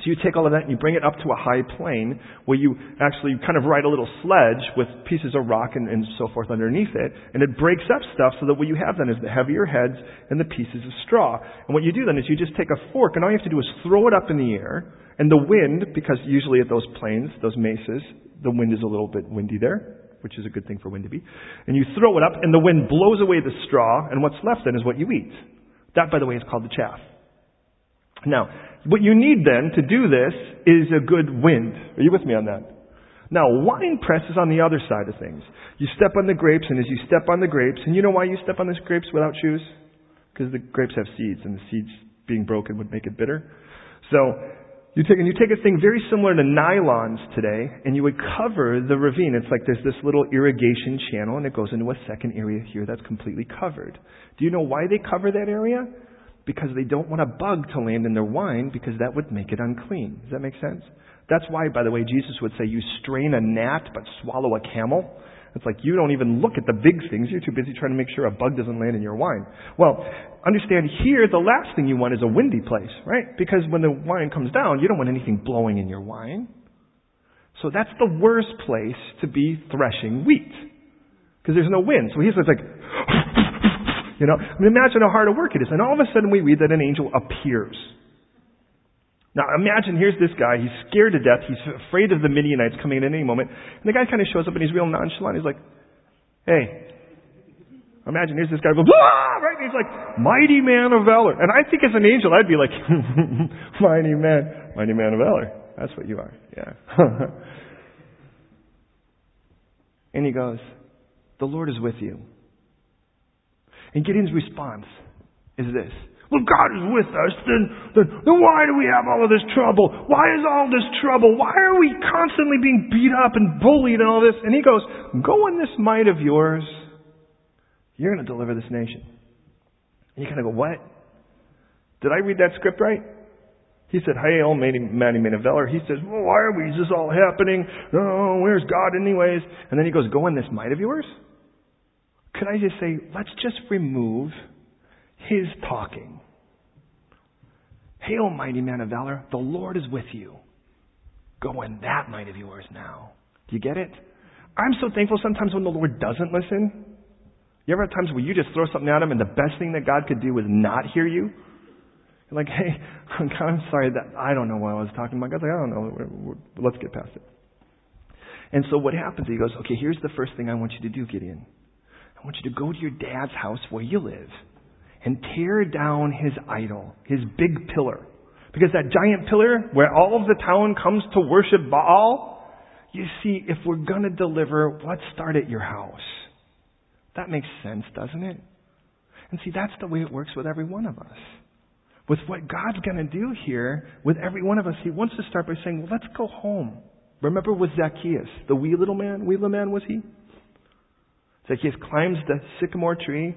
So you take all of that and you bring it up to a high plane where you actually kind of ride a little sledge with pieces of rock and, and, so forth underneath it, and it breaks up stuff so that what you have then is the heavier heads and the pieces of straw. And what you do then is you just take a fork and all you have to do is throw it up in the air, and the wind, because usually at those plains, those mesas, the wind is a little bit windy there, which is a good thing for wind to be, and you throw it up and the wind blows away the straw, and what's left then is what you eat. That, by the way, is called the chaff. Now, what you need then to do this is a good wind. Are you with me on that? Now, wine press is on the other side of things. You step on the grapes, and as you step on the grapes, and you know why you step on the grapes without shoes? Because the grapes have seeds, and the seeds being broken would make it bitter. So, you take, and you take a thing very similar to nylons today, and you would cover the ravine. It's like there's this little irrigation channel, and it goes into a second area here that's completely covered. Do you know why they cover that area? Because they don't want a bug to land in their wine because that would make it unclean. Does that make sense? That's why, by the way, Jesus would say, You strain a gnat but swallow a camel. It's like you don't even look at the big things. You're too busy trying to make sure a bug doesn't land in your wine. Well, understand here, the last thing you want is a windy place, right? Because when the wine comes down, you don't want anything blowing in your wine. So that's the worst place to be threshing wheat. Because there's no wind. So he's like, you know, I mean, imagine how hard a work it is. And all of a sudden we read that an angel appears. Now imagine here's this guy, he's scared to death, he's afraid of the Midianites coming in any moment, and the guy kind of shows up and he's real nonchalant. He's like, hey, imagine here's this guy ah! right? And he's like, mighty man of valor. And I think as an angel, I'd be like, [laughs] mighty man, mighty man of valor. That's what you are, yeah. [laughs] and he goes, the Lord is with you. And Gideon's response is this. Well, God is with us, then, then, then why do we have all of this trouble? Why is all this trouble? Why are we constantly being beat up and bullied and all this? And he goes, Go in this might of yours. You're going to deliver this nation. And you kind of go, What? Did I read that script right? He said, Hey, old Manny, Manny Manaveller. He says, Well, why are we, is this all happening? Oh, where's God anyways? And then he goes, Go in this might of yours? Could I just say, let's just remove his talking. Hail, mighty man of valor, the Lord is with you. Go in that might of yours now. Do you get it? I'm so thankful sometimes when the Lord doesn't listen. You ever have times where you just throw something at him and the best thing that God could do was not hear you? You're like, hey, God, [laughs] I'm sorry that I don't know what I was talking about. God's like, I don't know. We're, we're, let's get past it. And so what happens? He goes, okay, here's the first thing I want you to do, Gideon. I want you to go to your dad's house where you live and tear down his idol, his big pillar. Because that giant pillar where all of the town comes to worship Baal, you see, if we're going to deliver, let's start at your house. That makes sense, doesn't it? And see, that's the way it works with every one of us. With what God's going to do here with every one of us, He wants to start by saying, well, let's go home. Remember with Zacchaeus, the wee little man, wee little man was he? Zacchaeus climbs the sycamore tree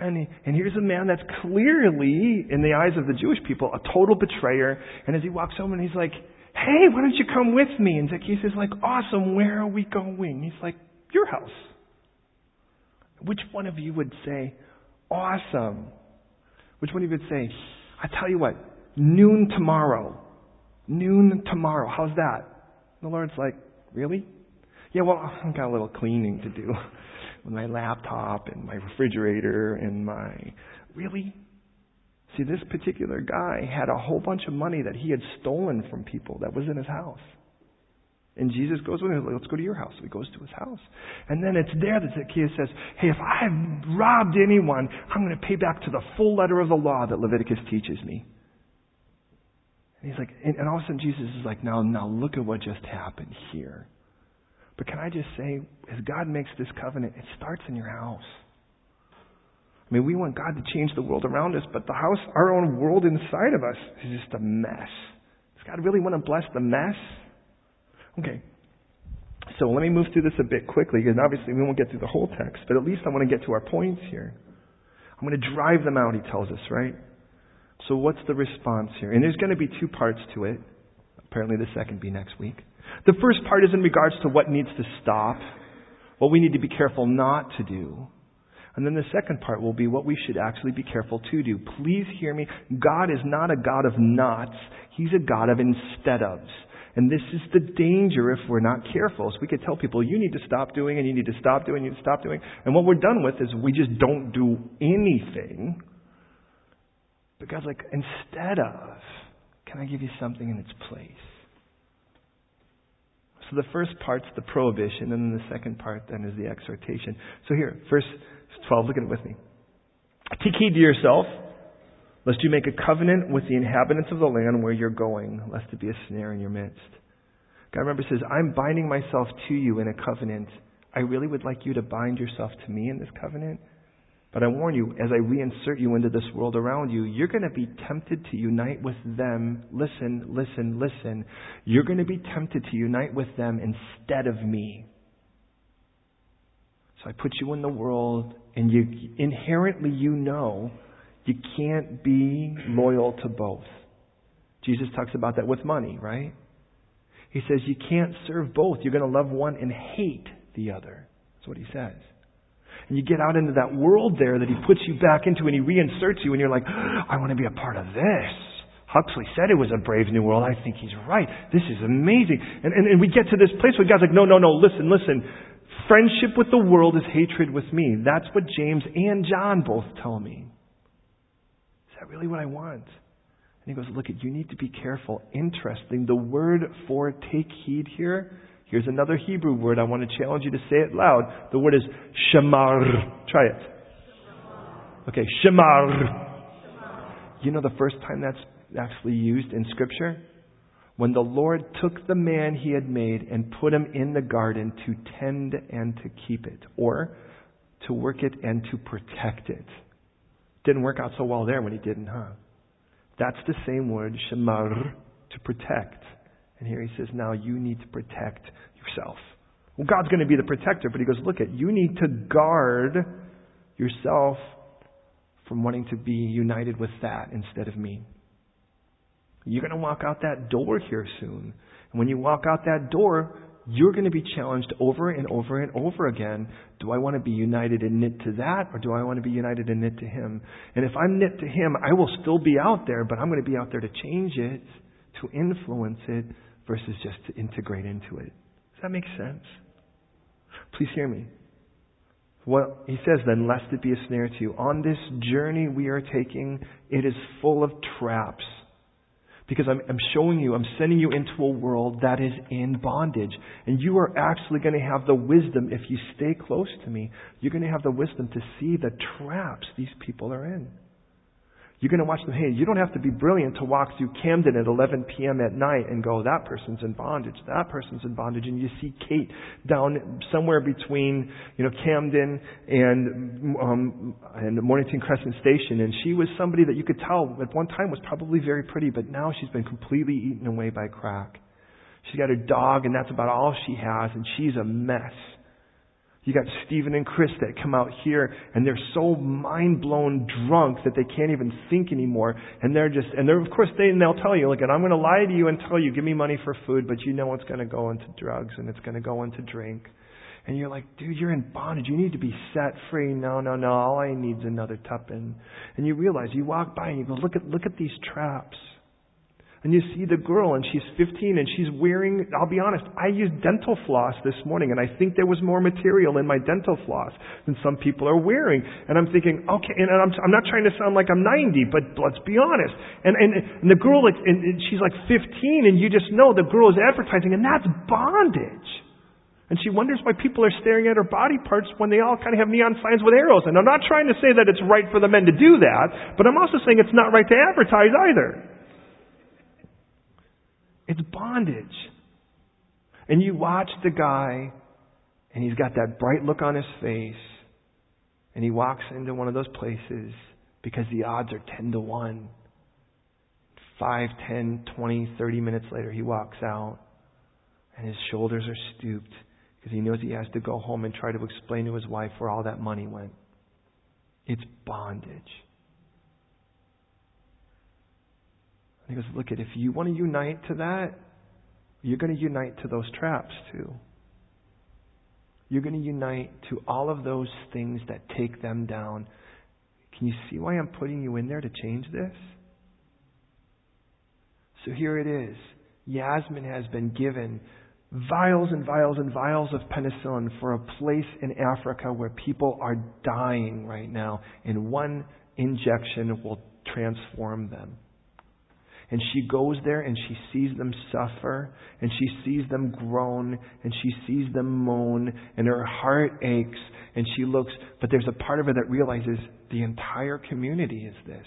And, he, and here's a man that's clearly, in the eyes of the Jewish people, a total betrayer. And as he walks home and he's like, hey, why don't you come with me? And Zacchaeus is like, awesome, where are we going? He's like, your house. Which one of you would say, awesome? Which one of you would say, I tell you what, noon tomorrow. Noon tomorrow. How's that? And the Lord's like, really? Yeah, well, I've got a little cleaning to do [laughs] with my laptop and my refrigerator and my. Really? See, this particular guy had a whole bunch of money that he had stolen from people that was in his house. And Jesus goes with him, like, let's go to your house. So he goes to his house. And then it's there that Zacchaeus says, hey, if I've robbed anyone, I'm going to pay back to the full letter of the law that Leviticus teaches me. And he's like, and, and all of a sudden Jesus is like, now, now look at what just happened here. But can I just say, as God makes this covenant, it starts in your house. I mean, we want God to change the world around us, but the house, our own world inside of us, is just a mess. Does God really want to bless the mess? Okay. So let me move through this a bit quickly, because obviously we won't get through the whole text, but at least I want to get to our points here. I'm going to drive them out, he tells us, right? So what's the response here? And there's going to be two parts to it. Apparently the second be next week. The first part is in regards to what needs to stop, what we need to be careful not to do. And then the second part will be what we should actually be careful to do. Please hear me. God is not a God of nots. He's a God of instead ofs. And this is the danger if we're not careful. So we could tell people, you need to stop doing and you need to stop doing, and you need to stop doing. And what we're done with is we just don't do anything. But God's like, instead of, can I give you something in its place? So the first part's the prohibition, and then the second part then is the exhortation. So here, verse 12, look at it with me. Take heed to yourself, lest you make a covenant with the inhabitants of the land where you're going, lest it be a snare in your midst. God remember says, I'm binding myself to you in a covenant. I really would like you to bind yourself to me in this covenant. But I warn you, as I reinsert you into this world around you, you're going to be tempted to unite with them. Listen, listen, listen. You're going to be tempted to unite with them instead of me. So I put you in the world, and you inherently you know you can't be loyal to both. Jesus talks about that with money, right? He says you can't serve both. You're going to love one and hate the other. That's what he says. And you get out into that world there that he puts you back into and he reinserts you and you're like, I want to be a part of this. Huxley said it was a brave new world. I think he's right. This is amazing. And, and, and we get to this place where God's like, no, no, no, listen, listen. Friendship with the world is hatred with me. That's what James and John both tell me. Is that really what I want? And he goes, look, you need to be careful. Interesting. The word for take heed here Here's another Hebrew word. I want to challenge you to say it loud. The word is shamar. Try it. Okay, shamar. You know the first time that's actually used in Scripture? When the Lord took the man he had made and put him in the garden to tend and to keep it, or to work it and to protect it. Didn't work out so well there when he didn't, huh? That's the same word, shamar, to protect. And here he says, now you need to protect yourself. Well, God's going to be the protector, but he goes, look at, you need to guard yourself from wanting to be united with that instead of me. You're going to walk out that door here soon. And when you walk out that door, you're going to be challenged over and over and over again. Do I want to be united and knit to that, or do I want to be united and knit to Him? And if I'm knit to Him, I will still be out there, but I'm going to be out there to change it, to influence it, versus just to integrate into it. Does that make sense? Please hear me. Well, he says then, lest it be a snare to you. On this journey we are taking, it is full of traps. Because I'm, I'm showing you, I'm sending you into a world that is in bondage. And you are actually going to have the wisdom, if you stay close to me, you're going to have the wisdom to see the traps these people are in. You're going to watch them. Hey, you don't have to be brilliant to walk through Camden at 11 p.m. at night and go, that person's in bondage, that person's in bondage. And you see Kate down somewhere between, you know, Camden and, um, and Mornington Crescent Station. And she was somebody that you could tell at one time was probably very pretty, but now she's been completely eaten away by crack. She's got her dog and that's about all she has and she's a mess. You got Stephen and Chris that come out here and they're so mind blown drunk that they can't even think anymore. And they're just, and they're, of course, they, and they'll tell you, look, at I'm going to lie to you and tell you, give me money for food, but you know it's going to go into drugs and it's going to go into drink. And you're like, dude, you're in bondage. You need to be set free. No, no, no. All I need is another tuppence. And you realize, you walk by and you go, look at, look at these traps. And you see the girl, and she's 15, and she's wearing, I'll be honest, I used dental floss this morning, and I think there was more material in my dental floss than some people are wearing. And I'm thinking, okay, and I'm, I'm not trying to sound like I'm 90, but let's be honest. And, and, and the girl, and, and she's like 15, and you just know the girl is advertising, and that's bondage. And she wonders why people are staring at her body parts when they all kind of have neon signs with arrows. And I'm not trying to say that it's right for the men to do that, but I'm also saying it's not right to advertise either. It's bondage. And you watch the guy, and he's got that bright look on his face, and he walks into one of those places because the odds are 10 to 1. 5, 10, 20, 30 minutes later, he walks out, and his shoulders are stooped because he knows he has to go home and try to explain to his wife where all that money went. It's bondage. And he goes, Look, at if you want to unite to that, you're going to unite to those traps too. You're going to unite to all of those things that take them down. Can you see why I'm putting you in there to change this? So here it is. Yasmin has been given vials and vials and vials of penicillin for a place in Africa where people are dying right now, and one injection will transform them. And she goes there and she sees them suffer and she sees them groan and she sees them moan and her heart aches and she looks, but there's a part of her that realizes the entire community is this.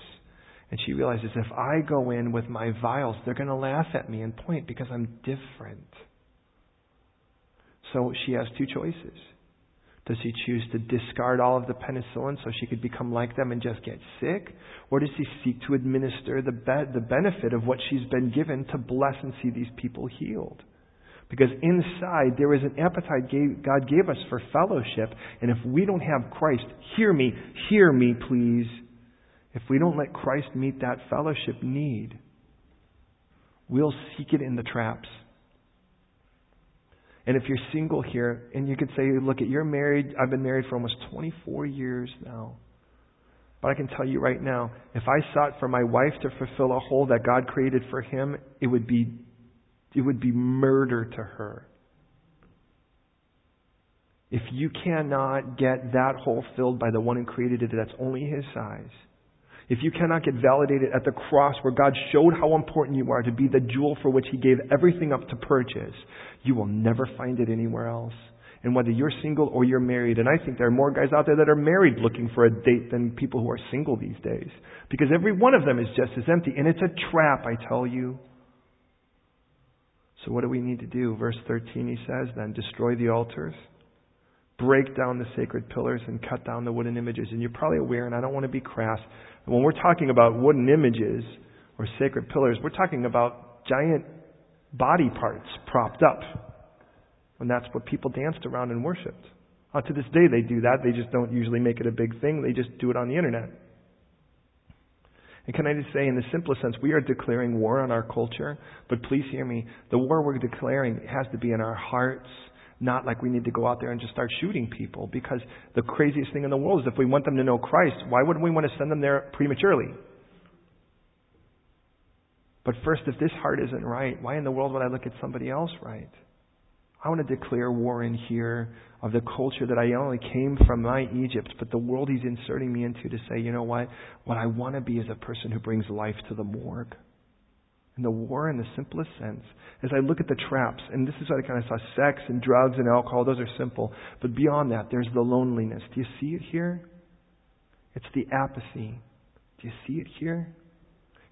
And she realizes if I go in with my vials, they're going to laugh at me and point because I'm different. So she has two choices. Does he choose to discard all of the penicillin so she could become like them and just get sick? Or does he seek to administer the, be- the benefit of what she's been given to bless and see these people healed? Because inside there is an appetite God gave us for fellowship. And if we don't have Christ, hear me, hear me, please. If we don't let Christ meet that fellowship need, we'll seek it in the traps. And if you're single here, and you could say, look, at you're married, I've been married for almost 24 years now. But I can tell you right now, if I sought for my wife to fulfill a hole that God created for him, it would be, it would be murder to her. If you cannot get that hole filled by the one who created it, that's only his size. If you cannot get validated at the cross where God showed how important you are to be the jewel for which He gave everything up to purchase, you will never find it anywhere else. And whether you're single or you're married, and I think there are more guys out there that are married looking for a date than people who are single these days. Because every one of them is just as empty. And it's a trap, I tell you. So what do we need to do? Verse 13 he says, then destroy the altars break down the sacred pillars and cut down the wooden images. And you're probably aware, and I don't want to be crass, when we're talking about wooden images or sacred pillars, we're talking about giant body parts propped up. And that's what people danced around and worshiped. Uh, to this day, they do that. They just don't usually make it a big thing. They just do it on the internet. And can I just say, in the simplest sense, we are declaring war on our culture, but please hear me. The war we're declaring has to be in our hearts not like we need to go out there and just start shooting people because the craziest thing in the world is if we want them to know Christ, why wouldn't we want to send them there prematurely? But first, if this heart isn't right, why in the world would I look at somebody else right? I want to declare war in here of the culture that I only came from my Egypt, but the world he's inserting me into to say, you know what? What I want to be is a person who brings life to the morgue and the war in the simplest sense. As I look at the traps, and this is what I kind of saw sex and drugs and alcohol, those are simple. But beyond that, there's the loneliness. Do you see it here? It's the apathy. Do you see it here?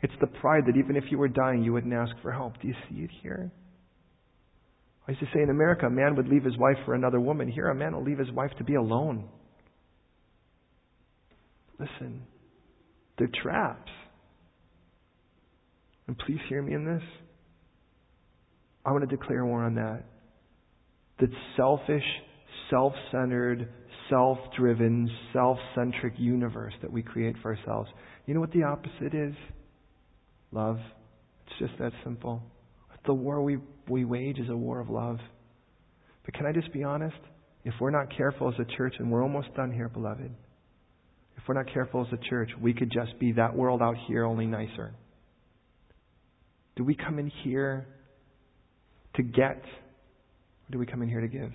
It's the pride that even if you were dying, you wouldn't ask for help. Do you see it here? I used to say in America, a man would leave his wife for another woman. Here, a man will leave his wife to be alone. Listen, they're traps. And please hear me in this. I want to declare war on that. That selfish, self centered, self driven, self centric universe that we create for ourselves. You know what the opposite is? Love. It's just that simple. The war we, we wage is a war of love. But can I just be honest? If we're not careful as a church, and we're almost done here, beloved, if we're not careful as a church, we could just be that world out here, only nicer. Do we come in here to get, or do we come in here to give?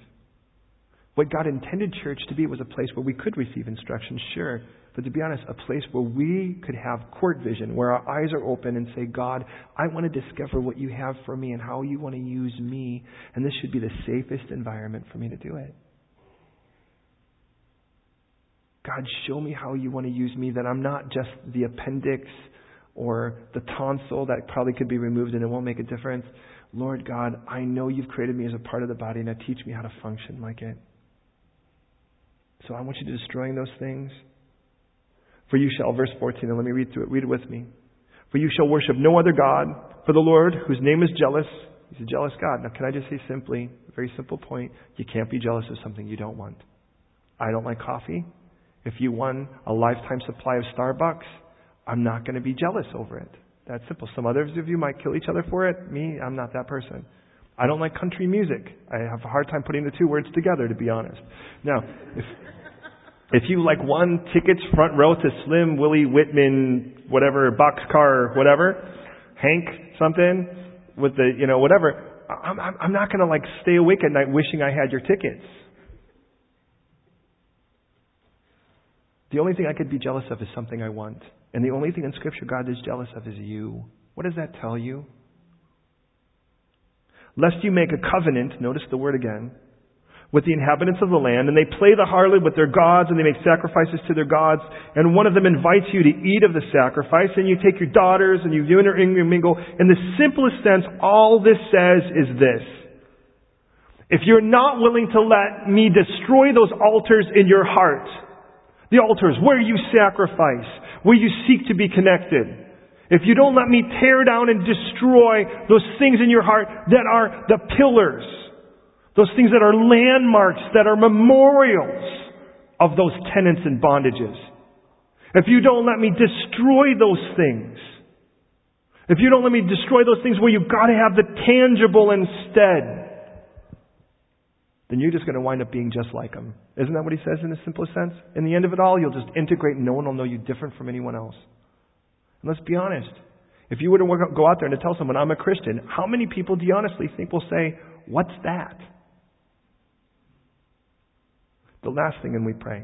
What God intended church to be was a place where we could receive instruction, sure, but to be honest, a place where we could have court vision, where our eyes are open and say, God, I want to discover what you have for me and how you want to use me, and this should be the safest environment for me to do it. God, show me how you want to use me, that I'm not just the appendix or the tonsil that probably could be removed and it won't make a difference. Lord God, I know you've created me as a part of the body. Now teach me how to function like it. So I want you to destroying those things. For you shall, verse 14, and let me read through it. Read it with me. For you shall worship no other God, for the Lord, whose name is jealous, he's a jealous God. Now, can I just say simply, a very simple point, you can't be jealous of something you don't want. I don't like coffee. If you won a lifetime supply of Starbucks, I'm not going to be jealous over it. That's simple. Some others of you might kill each other for it. Me, I'm not that person. I don't like country music. I have a hard time putting the two words together, to be honest. Now, if, if you like won tickets front row to Slim, Willie Whitman, whatever, boxcar, whatever, Hank something, with the, you know, whatever, I'm, I'm not going to like stay awake at night wishing I had your tickets. The only thing I could be jealous of is something I want. And the only thing in Scripture God is jealous of is you. What does that tell you? Lest you make a covenant, notice the word again, with the inhabitants of the land, and they play the harlot with their gods, and they make sacrifices to their gods, and one of them invites you to eat of the sacrifice, and you take your daughters, and you intermingle. In the simplest sense, all this says is this. If you're not willing to let me destroy those altars in your heart, the altars where you sacrifice, where you seek to be connected. If you don't let me tear down and destroy those things in your heart that are the pillars, those things that are landmarks, that are memorials of those tenants and bondages. If you don't let me destroy those things, if you don't let me destroy those things where you've got to have the tangible instead, then you're just going to wind up being just like them. Isn't that what he says in the simplest sense? In the end of it all, you'll just integrate and no one will know you different from anyone else. And let's be honest. If you were to go out there and to tell someone, I'm a Christian, how many people do you honestly think will say, What's that? The last thing, and we pray.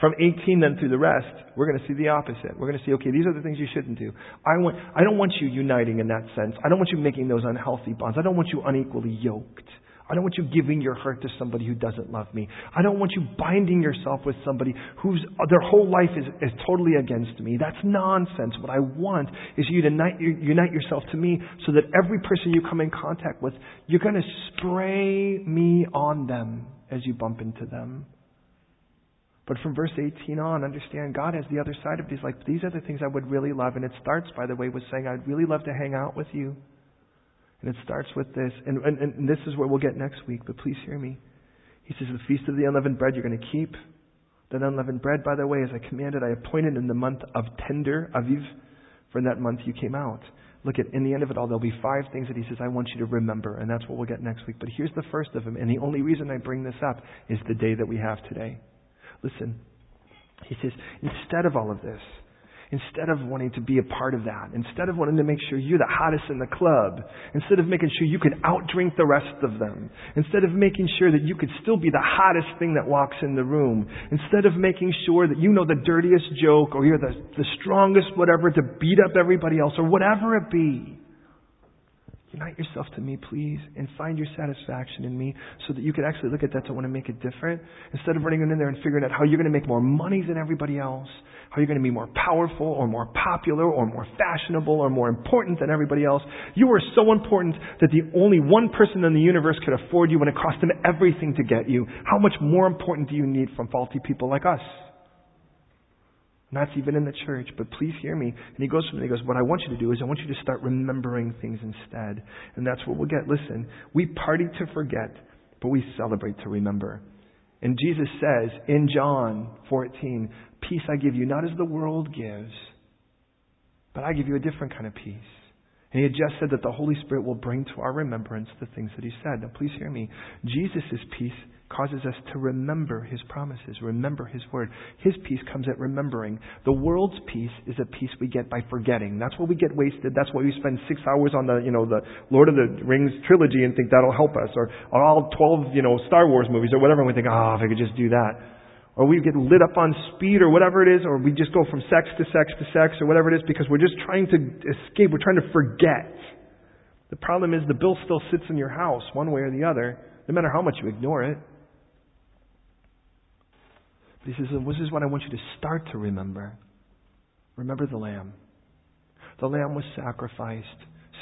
From 18 then through the rest, we're going to see the opposite. We're going to see, okay, these are the things you shouldn't do. I want, I don't want you uniting in that sense. I don't want you making those unhealthy bonds. I don't want you unequally yoked. I don't want you giving your heart to somebody who doesn't love me. I don't want you binding yourself with somebody whose their whole life is, is totally against me. That's nonsense. What I want is you to unite, unite yourself to me so that every person you come in contact with, you're going to spray me on them as you bump into them. But from verse 18 on, understand God has the other side of it. He's like, these are the things I would really love. And it starts, by the way, with saying, I'd really love to hang out with you. And it starts with this, and, and, and this is where we'll get next week, but please hear me. He says, The feast of the unleavened bread you're going to keep. That unleavened bread, by the way, as I commanded, I appointed in the month of tender, Aviv, for in that month you came out. Look at, in the end of it all, there'll be five things that he says, I want you to remember, and that's what we'll get next week. But here's the first of them, and the only reason I bring this up is the day that we have today. Listen, he says, instead of all of this, instead of wanting to be a part of that, instead of wanting to make sure you're the hottest in the club, instead of making sure you can outdrink the rest of them, instead of making sure that you could still be the hottest thing that walks in the room, instead of making sure that you know the dirtiest joke or you're the, the strongest whatever to beat up everybody else or whatever it be, Unite yourself to me, please, and find your satisfaction in me so that you can actually look at that to want to make it different. Instead of running in there and figuring out how you're going to make more money than everybody else, how you're going to be more powerful or more popular or more fashionable or more important than everybody else. You are so important that the only one person in the universe could afford you when it cost them everything to get you. How much more important do you need from faulty people like us? That's even in the church, but please hear me. And he goes from there, he goes, What I want you to do is I want you to start remembering things instead. And that's what we'll get. Listen, we party to forget but we celebrate to remember. And Jesus says in John 14, Peace I give you, not as the world gives, but I give you a different kind of peace. And he had just said that the Holy Spirit will bring to our remembrance the things that he said. Now, please hear me. Jesus' peace causes us to remember his promises, remember his word. His peace comes at remembering. The world's peace is a peace we get by forgetting. That's why we get wasted. That's why we spend six hours on the, you know, the Lord of the Rings trilogy and think that'll help us, or, or all 12, you know, Star Wars movies or whatever, and we think, oh, if I could just do that. Or we get lit up on speed or whatever it is, or we just go from sex to sex to sex or whatever it is because we're just trying to escape. We're trying to forget. The problem is the bill still sits in your house one way or the other, no matter how much you ignore it. He says, This is what I want you to start to remember. Remember the Lamb. The Lamb was sacrificed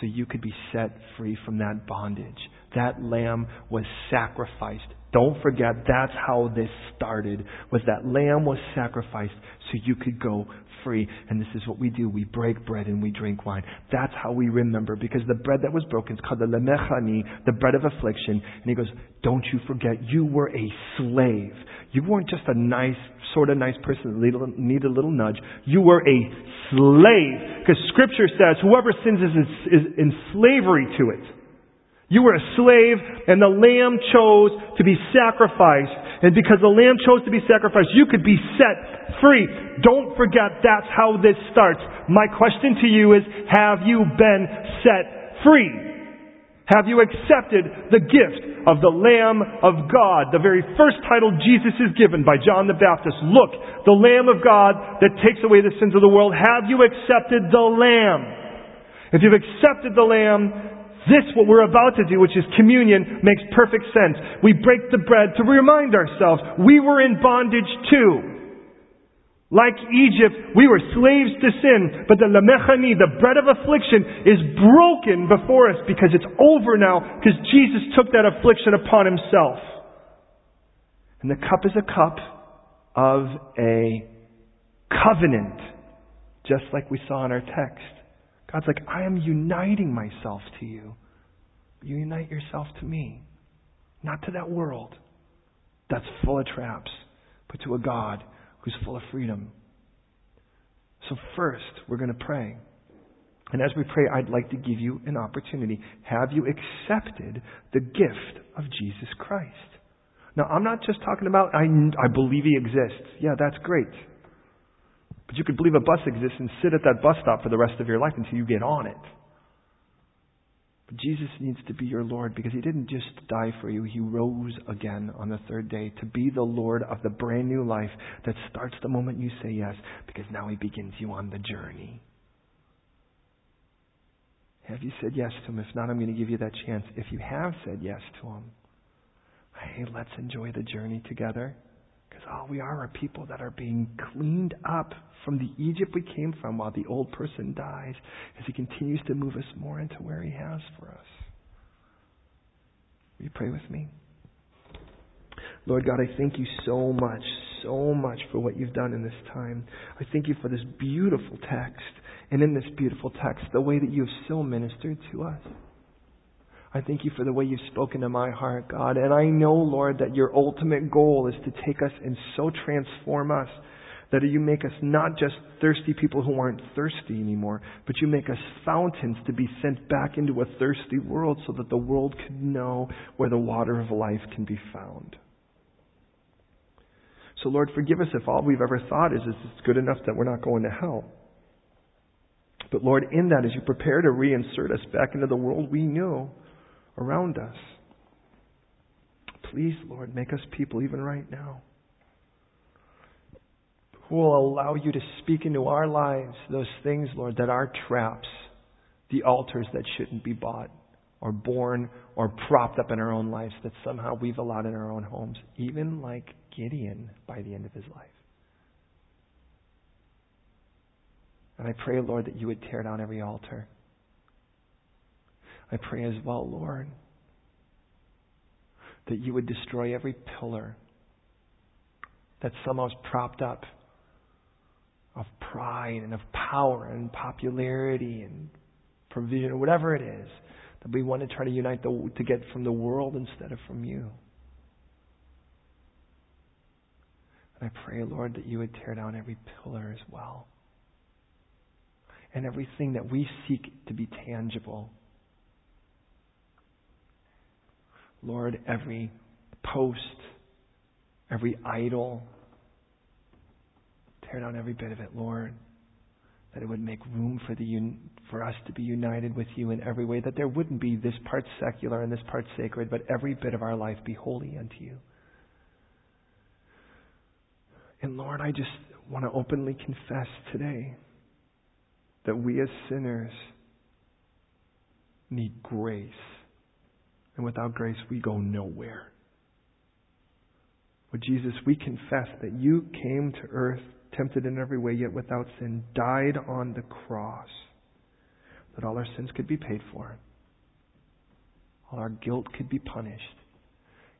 so you could be set free from that bondage. That lamb was sacrificed. Don't forget that's how this started. Was that lamb was sacrificed so you could go free. And this is what we do. We break bread and we drink wine. That's how we remember because the bread that was broken is called the lemechani, the bread of affliction. And he goes, don't you forget you were a slave. You weren't just a nice, sort of nice person that needed a little nudge. You were a slave. Because scripture says whoever sins is, is in slavery to it. You were a slave and the lamb chose to be sacrificed. And because the lamb chose to be sacrificed, you could be set free. Don't forget that's how this starts. My question to you is, have you been set free? Have you accepted the gift of the Lamb of God? The very first title Jesus is given by John the Baptist. Look, the Lamb of God that takes away the sins of the world. Have you accepted the Lamb? If you've accepted the Lamb, this, what we're about to do, which is communion, makes perfect sense. We break the bread to remind ourselves we were in bondage too. Like Egypt, we were slaves to sin, but the lamechani, the bread of affliction, is broken before us because it's over now because Jesus took that affliction upon himself. And the cup is a cup of a covenant, just like we saw in our text. God's like, I am uniting myself to you. You unite yourself to me, not to that world that's full of traps, but to a God who's full of freedom. So, first, we're going to pray. And as we pray, I'd like to give you an opportunity. Have you accepted the gift of Jesus Christ? Now, I'm not just talking about, I, I believe he exists. Yeah, that's great. But you could believe a bus exists and sit at that bus stop for the rest of your life until you get on it. But Jesus needs to be your Lord because He didn't just die for you, He rose again on the third day to be the Lord of the brand new life that starts the moment you say yes because now He begins you on the journey. Have you said yes to Him? If not, I'm going to give you that chance. If you have said yes to Him, hey, let's enjoy the journey together. Because all oh, we are are people that are being cleaned up from the Egypt we came from while the old person dies as he continues to move us more into where he has for us. Will you pray with me? Lord God, I thank you so much, so much for what you've done in this time. I thank you for this beautiful text. And in this beautiful text, the way that you have so ministered to us. I thank you for the way you've spoken to my heart, God. And I know, Lord, that your ultimate goal is to take us and so transform us that you make us not just thirsty people who aren't thirsty anymore, but you make us fountains to be sent back into a thirsty world so that the world could know where the water of life can be found. So, Lord, forgive us if all we've ever thought is, is it's good enough that we're not going to hell. But, Lord, in that, as you prepare to reinsert us back into the world we knew, around us. Please, Lord, make us people even right now who will allow you to speak into our lives those things, Lord, that are traps, the altars that shouldn't be bought or born or propped up in our own lives that somehow we've allowed in our own homes, even like Gideon by the end of his life. And I pray, Lord, that you would tear down every altar. I pray as well, Lord, that you would destroy every pillar that somehow is propped up of pride and of power and popularity and provision or whatever it is that we want to try to unite the, to get from the world instead of from you. And I pray, Lord, that you would tear down every pillar as well and everything that we seek to be tangible Lord, every post, every idol, tear down every bit of it, Lord. That it would make room for the for us to be united with you in every way. That there wouldn't be this part secular and this part sacred, but every bit of our life be holy unto you. And Lord, I just want to openly confess today that we as sinners need grace. And without grace, we go nowhere. But Jesus, we confess that you came to earth tempted in every way, yet without sin, died on the cross that all our sins could be paid for, all our guilt could be punished.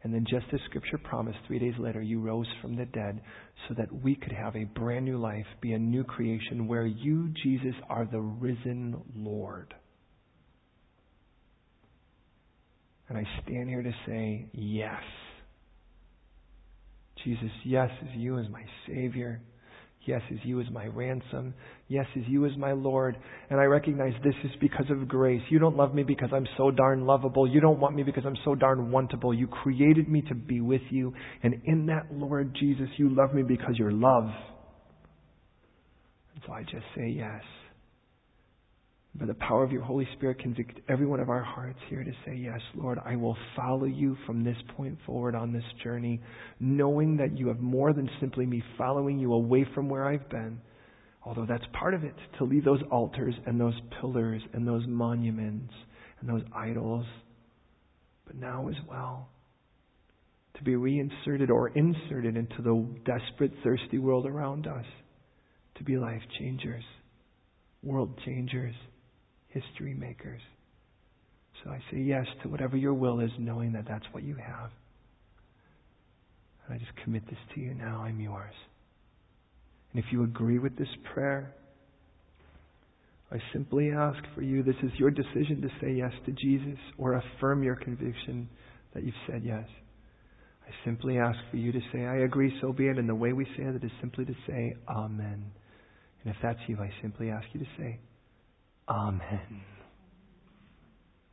And then, just as Scripture promised, three days later, you rose from the dead so that we could have a brand new life, be a new creation where you, Jesus, are the risen Lord. And I stand here to say, yes. Jesus, yes, is you as my Savior. Yes, is you as my ransom. Yes, is you as my Lord. And I recognize this is because of grace. You don't love me because I'm so darn lovable. You don't want me because I'm so darn wantable. You created me to be with you. And in that, Lord Jesus, you love me because you're love. And so I just say yes by the power of your Holy Spirit, convict every one of our hearts here to say, Yes, Lord, I will follow you from this point forward on this journey, knowing that you have more than simply me following you away from where I've been. Although that's part of it, to leave those altars and those pillars and those monuments and those idols. But now as well, to be reinserted or inserted into the desperate, thirsty world around us, to be life changers, world changers history makers. So I say yes to whatever your will is, knowing that that's what you have. And I just commit this to you now. I'm yours. And if you agree with this prayer, I simply ask for you this is your decision to say yes to Jesus or affirm your conviction that you've said yes. I simply ask for you to say, I agree, so be it. And the way we say that is simply to say, Amen. And if that's you, I simply ask you to say, Amen.